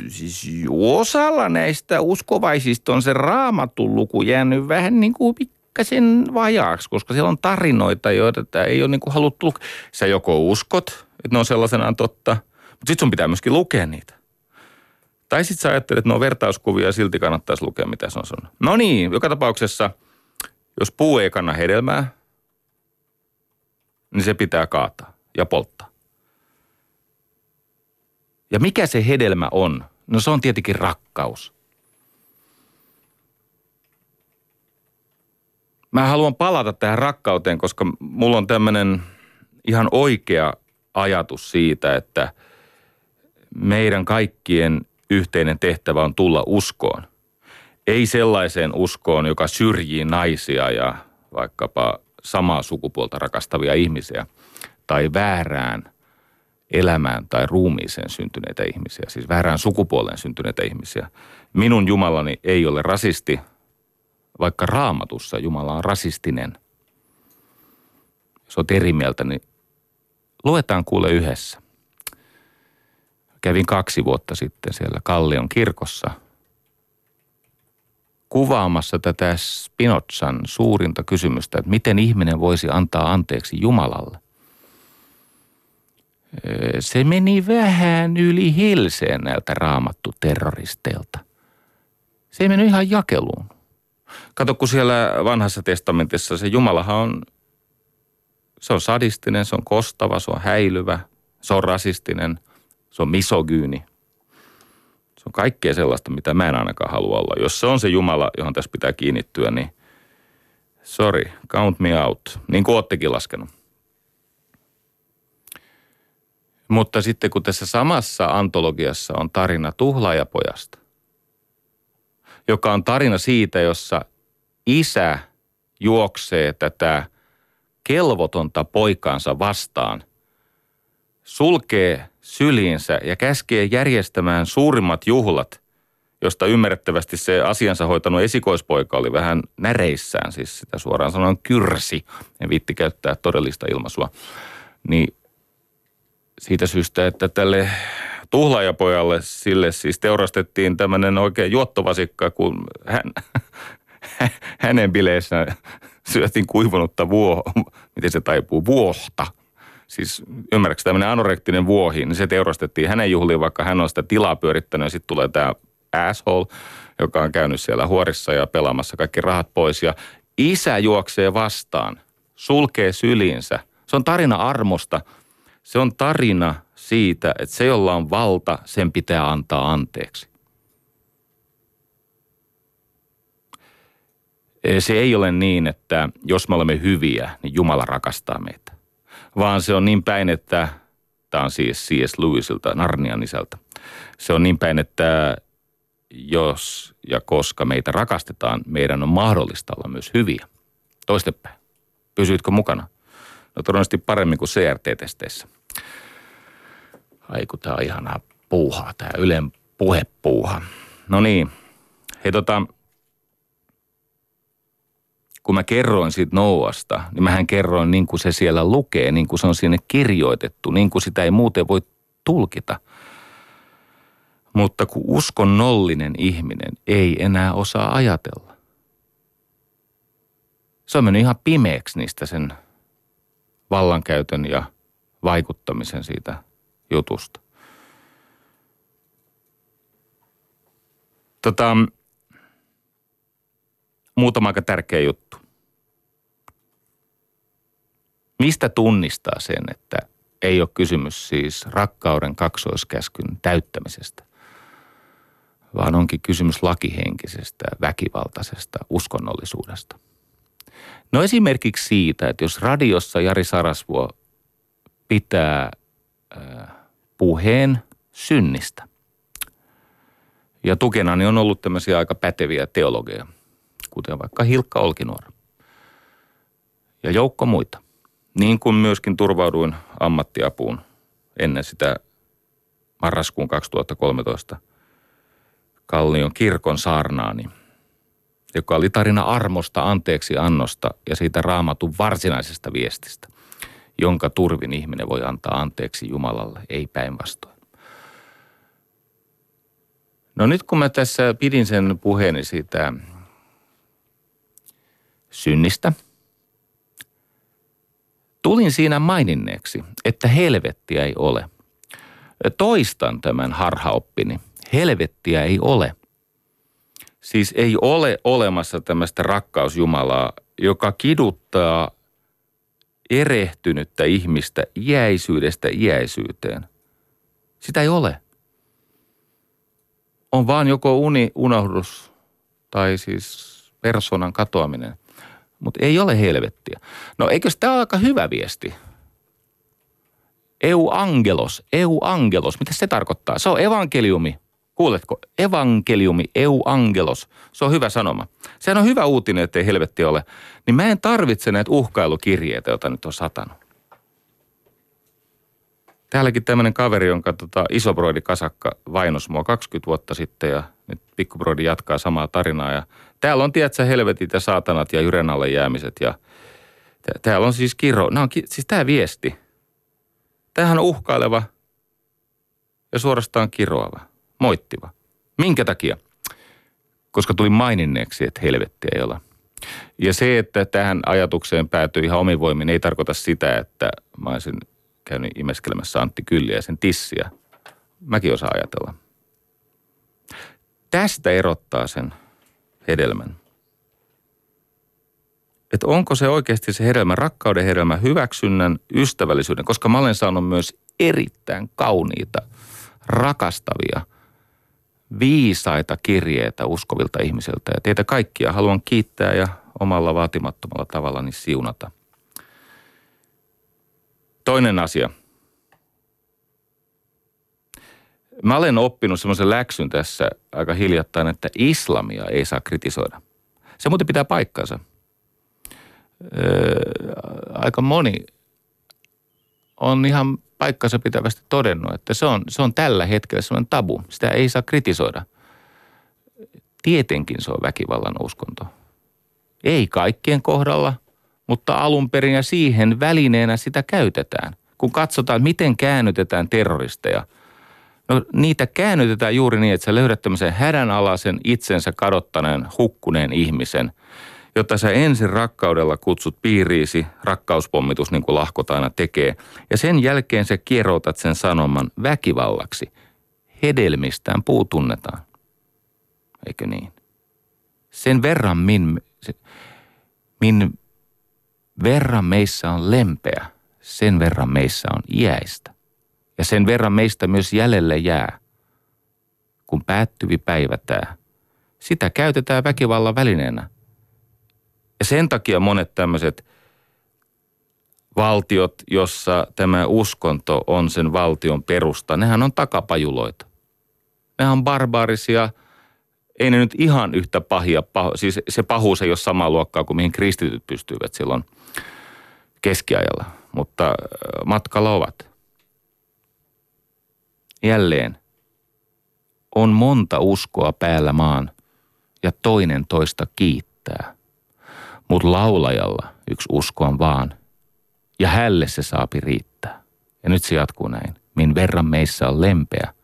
[SPEAKER 3] siis osalla näistä uskovaisista on se raamatun luku jäänyt vähän niin kuin pikkasen vajaaksi, koska siellä on tarinoita, joita ei ole niin kuin haluttu lukea. Sä joko uskot, että ne on sellaisenaan totta, mutta sitten sun pitää myöskin lukea niitä. Tai sitten sä ajattelet, että ne on vertauskuvia ja silti kannattaisi lukea, mitä se on sanonut. No niin, joka tapauksessa, jos puu ei kanna hedelmää, niin se pitää kaataa ja polttaa. Ja mikä se hedelmä on? No se on tietenkin rakkaus. Mä haluan palata tähän rakkauteen, koska mulla on tämmöinen ihan oikea ajatus siitä, että meidän kaikkien yhteinen tehtävä on tulla uskoon. Ei sellaiseen uskoon, joka syrjii naisia ja vaikkapa samaa sukupuolta rakastavia ihmisiä tai väärään elämään tai ruumiiseen syntyneitä ihmisiä, siis väärään sukupuoleen syntyneitä ihmisiä. Minun Jumalani ei ole rasisti, vaikka raamatussa Jumala on rasistinen. Jos olet eri mieltä, niin luetaan kuule yhdessä. Kävin kaksi vuotta sitten siellä Kallion kirkossa kuvaamassa tätä Spinozan suurinta kysymystä, että miten ihminen voisi antaa anteeksi Jumalalle se meni vähän yli hilseen näiltä raamattu terroristeilta. Se ei mennyt ihan jakeluun. Kato, kun siellä vanhassa testamentissa se Jumalahan on, se on sadistinen, se on kostava, se on häilyvä, se on rasistinen, se on misogyyni. Se on kaikkea sellaista, mitä mä en ainakaan halua olla. Jos se on se Jumala, johon tässä pitää kiinnittyä, niin sorry, count me out. Niin kuin oottekin laskenut. Mutta sitten kun tässä samassa antologiassa on tarina tuhlaajapojasta, joka on tarina siitä, jossa isä juoksee tätä kelvotonta poikaansa vastaan, sulkee syliinsä ja käskee järjestämään suurimmat juhlat, josta ymmärrettävästi se asiansa hoitanut esikoispoika oli vähän näreissään, siis sitä suoraan sanoen kyrsi, en viitti käyttää todellista ilmaisua, niin siitä syystä, että tälle tuhlaajapojalle sille siis teurastettiin tämmöinen oikein juottovasikka, kun hän, hänen bileissä syötiin kuivunutta vuo, miten se taipuu, vuohta. Siis ymmärrätkö tämmöinen anorektinen vuohi, niin se teurastettiin hänen juhliin, vaikka hän on sitä tilaa pyörittänyt ja sitten tulee tämä asshole, joka on käynyt siellä huorissa ja pelaamassa kaikki rahat pois ja isä juoksee vastaan, sulkee syliinsä. Se on tarina armosta. Se on tarina siitä, että se, jolla on valta, sen pitää antaa anteeksi. Se ei ole niin, että jos me olemme hyviä, niin Jumala rakastaa meitä. Vaan se on niin päin, että tämä on siis C.S. Lewisilta, Narnian isältä. Se on niin päin, että jos ja koska meitä rakastetaan, meidän on mahdollista olla myös hyviä. Toistepäin. Pysyitkö mukana? No todennäköisesti paremmin kuin CRT-testeissä. Ai kun tää on ihanaa puuhaa, tää Ylen puhepuuha. No niin, hei tota, kun mä kerroin siitä Noasta, niin mähän kerroin niin kuin se siellä lukee, niin kuin se on sinne kirjoitettu, niin kuin sitä ei muuten voi tulkita. Mutta kun uskonnollinen ihminen ei enää osaa ajatella. Se on mennyt ihan pimeäksi niistä sen vallankäytön ja vaikuttamisen siitä jutusta. Tota, muutama aika tärkeä juttu. Mistä tunnistaa sen, että ei ole kysymys siis rakkauden kaksoiskäskyn täyttämisestä, vaan onkin kysymys lakihenkisestä, väkivaltaisesta uskonnollisuudesta. No esimerkiksi siitä, että jos radiossa Jari Sarasvuo pitää äh, puheen synnistä, ja tukenani on ollut tämmöisiä aika päteviä teologeja – kuten vaikka Hilkka Olkinuora. Ja joukko muita. Niin kuin myöskin turvauduin ammattiapuun ennen sitä marraskuun 2013 Kallion kirkon saarnaani, joka oli tarina armosta, anteeksi annosta ja siitä raamatun varsinaisesta viestistä, jonka turvin ihminen voi antaa anteeksi Jumalalle, ei päinvastoin. No nyt kun mä tässä pidin sen puheeni siitä synnistä. Tulin siinä maininneeksi, että helvettiä ei ole. Toistan tämän harhaoppini. Helvettiä ei ole. Siis ei ole olemassa tämmöistä rakkausjumalaa, joka kiduttaa erehtynyttä ihmistä iäisyydestä iäisyyteen. Sitä ei ole. On vaan joko uni, unohdus tai siis persoonan katoaminen mutta ei ole helvettiä. No eikö tämä ole aika hyvä viesti? Eu angelos, eu angelos, mitä se tarkoittaa? Se on evankeliumi. Kuuletko? Evankeliumi, eu angelos. Se on hyvä sanoma. Sehän on hyvä uutinen, ettei helvetti ole. Niin mä en tarvitse näitä uhkailukirjeitä, joita nyt on satanut. Täälläkin tämmöinen kaveri, jonka tota, isobroidi kasakka vainos mua 20 vuotta sitten ja nyt pikkubroidi jatkaa samaa tarinaa. Ja täällä on, tiedätkö, helvetit ja saatanat ja jyren alle jäämiset ja täällä on siis kiro. Nämä on, siis tämä viesti. Tämähän on uhkaileva ja suorastaan kiroava, moittiva. Minkä takia? Koska tuli maininneeksi, että helvettiä ei ole. Ja se, että tähän ajatukseen päätyi ihan omin voimin, ei tarkoita sitä, että mä olisin käynyt imeskelemässä Antti Kylliä ja sen tissiä. Mäkin osaan ajatella. Tästä erottaa sen hedelmän. Että onko se oikeasti se hedelmä, rakkauden hedelmä, hyväksynnän, ystävällisyyden, koska mä olen saanut myös erittäin kauniita, rakastavia, viisaita kirjeitä uskovilta ihmisiltä. Ja teitä kaikkia haluan kiittää ja omalla vaatimattomalla tavallani siunata – Toinen asia. Mä olen oppinut semmoisen läksyn tässä aika hiljattain, että islamia ei saa kritisoida. Se muuten pitää paikkansa. Öö, aika moni on ihan paikkansa pitävästi todennut, että se on, se on tällä hetkellä semmoinen tabu. Sitä ei saa kritisoida. Tietenkin se on väkivallan uskonto. Ei kaikkien kohdalla, mutta alun perin ja siihen välineenä sitä käytetään. Kun katsotaan, miten käännytetään terroristeja. No niitä käännytetään juuri niin, että sä löydät tämmöisen hädänalaisen itsensä kadottaneen, hukkuneen ihmisen – jotta sä ensin rakkaudella kutsut piiriisi, rakkauspommitus niin kuin lahkot aina tekee, ja sen jälkeen sä kieroutat sen sanoman väkivallaksi. Hedelmistään puu tunnetaan. Eikö niin? Sen verran min, min verran meissä on lempeä, sen verran meissä on iäistä. Ja sen verran meistä myös jäljelle jää, kun päättyvi päivätää. Sitä käytetään väkivallan välineenä – ja sen takia monet tämmöiset valtiot, jossa tämä uskonto on sen valtion perusta, nehän on takapajuloita. Nehän on barbaarisia, ei ne nyt ihan yhtä pahia, paho, siis se pahuus ei ole samaa luokkaa kuin mihin kristityt pystyivät silloin keskiajalla, mutta matkalla ovat. Jälleen on monta uskoa päällä maan ja toinen toista kiittää – mutta laulajalla yksi usko on vaan. Ja hälle se saapi riittää. Ja nyt se jatkuu näin. Min verran meissä on lempeä,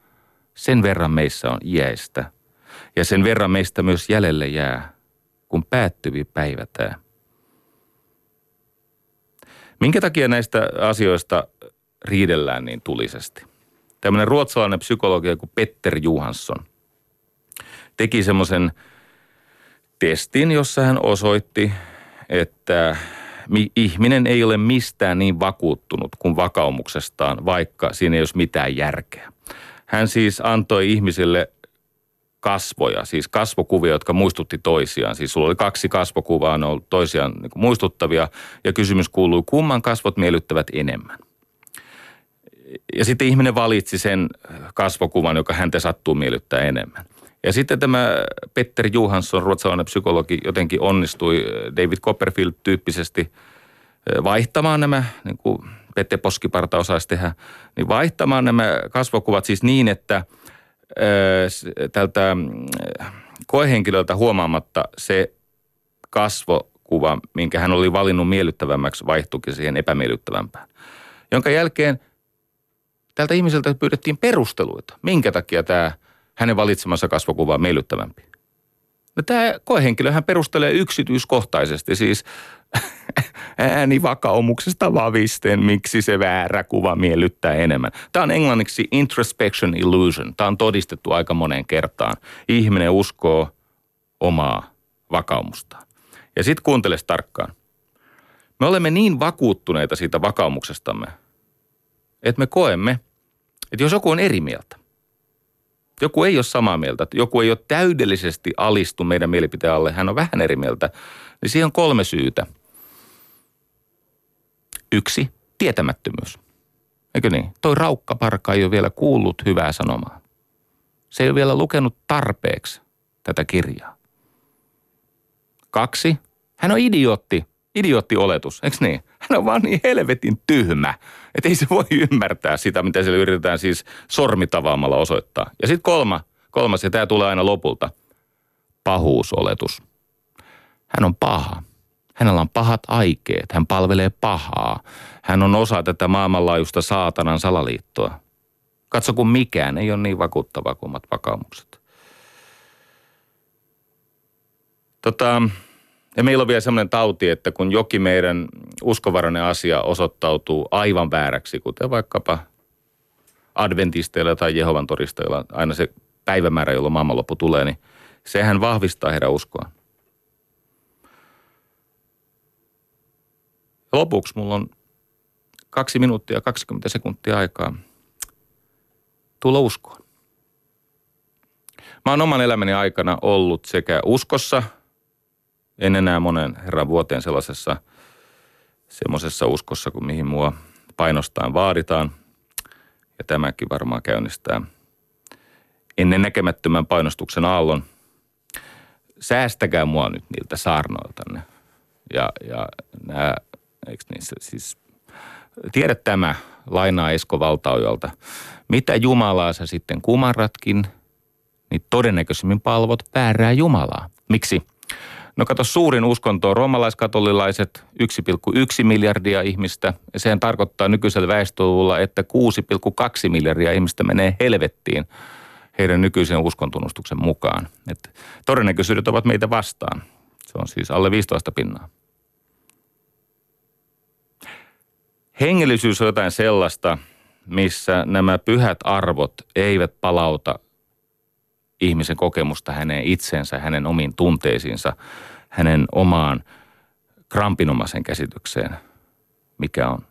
[SPEAKER 3] sen verran meissä on iäistä. Ja sen verran meistä myös jäljelle jää, kun päättyvi päivätää. Minkä takia näistä asioista riidellään niin tulisesti? Tämmöinen ruotsalainen psykologi kuin Petter Johansson teki semmoisen testin, jossa hän osoitti, että ihminen ei ole mistään niin vakuuttunut kuin vakaumuksestaan, vaikka siinä ei olisi mitään järkeä. Hän siis antoi ihmisille kasvoja, siis kasvokuvia, jotka muistutti toisiaan. Siis sulla oli kaksi kasvokuvaa, ne on toisiaan niin muistuttavia, ja kysymys kuului, kumman kasvot miellyttävät enemmän. Ja sitten ihminen valitsi sen kasvokuvan, joka häntä sattuu miellyttää enemmän – ja sitten tämä Petter Johansson, ruotsalainen psykologi, jotenkin onnistui David Copperfield-tyyppisesti vaihtamaan nämä, niin kuin Pette Poskiparta osaisi tehdä, niin vaihtamaan nämä kasvokuvat siis niin, että tältä koehenkilöltä huomaamatta se kasvokuva, minkä hän oli valinnut miellyttävämmäksi, vaihtuikin siihen epämiellyttävämpään. Jonka jälkeen tältä ihmiseltä pyydettiin perusteluita, minkä takia tämä – hänen valitsemansa kasvokuva on miellyttävämpi. No tämä koehenkilö hän perustelee yksityiskohtaisesti siis äänivakaumuksesta vavisten, miksi se väärä kuva miellyttää enemmän. Tämä on englanniksi introspection illusion. Tämä on todistettu aika moneen kertaan. Ihminen uskoo omaa vakaumustaan. Ja sitten kuunteles tarkkaan. Me olemme niin vakuuttuneita siitä vakaumuksestamme, että me koemme, että jos joku on eri mieltä, joku ei ole samaa mieltä, joku ei ole täydellisesti alistu meidän mielipiteen alle, hän on vähän eri mieltä, niin siihen on kolme syytä. Yksi, tietämättömyys. Eikö niin? Toi raukkaparka ei ole vielä kuullut hyvää sanomaa. Se ei ole vielä lukenut tarpeeksi tätä kirjaa. Kaksi, hän on idiootti idioottioletus, eikö niin? Hän on vaan niin helvetin tyhmä, että ei se voi ymmärtää sitä, mitä sille yritetään siis sormitavaamalla osoittaa. Ja sitten kolma, kolmas, ja tämä tulee aina lopulta, pahuusoletus. Hän on paha. Hänellä on pahat aikeet. Hän palvelee pahaa. Hän on osa tätä maailmanlaajuista saatanan salaliittoa. Katso, kun mikään ei ole niin vakuuttava kuin omat vakaumukset. Tota, ja meillä on vielä sellainen tauti, että kun jokin meidän uskovarainen asia osoittautuu aivan vääräksi, kuten vaikkapa adventisteilla tai Jehovan todistajilla, aina se päivämäärä, jolloin maailmanloppu tulee, niin sehän vahvistaa heidän uskoaan. Lopuksi mulla on kaksi minuuttia 20 sekuntia aikaa tulla uskoon. Mä oon oman elämäni aikana ollut sekä uskossa – en enää monen herran vuoteen sellaisessa semmoisessa uskossa kuin mihin mua painostaan vaaditaan. Ja tämäkin varmaan käynnistää ennen näkemättömän painostuksen aallon. Säästäkää mua nyt niiltä saarnoiltanne. Ja, ja nämä, eikö niissä siis, tiedä tämä, lainaa Esko Valtaojalta. Mitä Jumalaa sä sitten kumarratkin, niin todennäköisemmin palvot väärää Jumalaa. Miksi? No kato, suurin uskonto on romalaiskatolilaiset, 1,1 miljardia ihmistä. Ja sehän tarkoittaa nykyisellä väestöluvulla, että 6,2 miljardia ihmistä menee helvettiin heidän nykyisen uskontunnustuksen mukaan. Et todennäköisyydet ovat meitä vastaan. Se on siis alle 15 pinnaa. Hengellisyys on jotain sellaista, missä nämä pyhät arvot eivät palauta ihmisen kokemusta hänen itsensä, hänen omiin tunteisiinsa, hänen omaan krampinomaisen käsitykseen, mikä on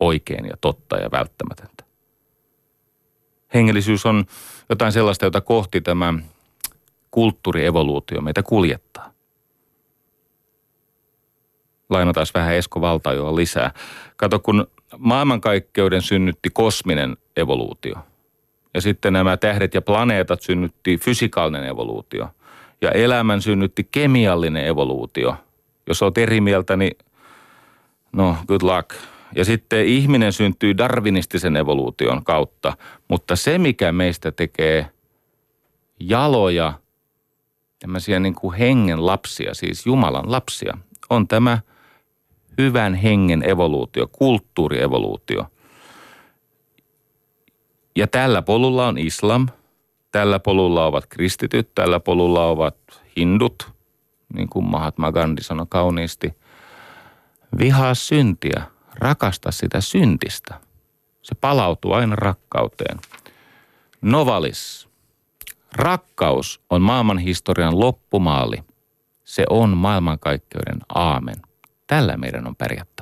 [SPEAKER 3] oikein ja totta ja välttämätöntä. Hengellisyys on jotain sellaista, jota kohti tämä kulttuurievoluutio meitä kuljettaa. Lainataan vähän Esko Valtajoa lisää. Kato, kun maailmankaikkeuden synnytti kosminen evoluutio – ja sitten nämä tähdet ja planeetat synnytti fysikaalinen evoluutio. Ja elämän synnytti kemiallinen evoluutio. Jos olet eri mieltä, niin no good luck. Ja sitten ihminen syntyy darwinistisen evoluution kautta. Mutta se, mikä meistä tekee jaloja, tämmöisiä niin kuin hengen lapsia, siis Jumalan lapsia, on tämä hyvän hengen evoluutio, kulttuurievoluutio – ja tällä polulla on islam, tällä polulla ovat kristityt, tällä polulla ovat hindut, niin kuin Mahatma Gandhi sanoi kauniisti. Vihaa syntiä, rakasta sitä syntistä. Se palautuu aina rakkauteen. Novalis. Rakkaus on maailman historian loppumaali. Se on maailmankaikkeuden aamen. Tällä meidän on pärjätty.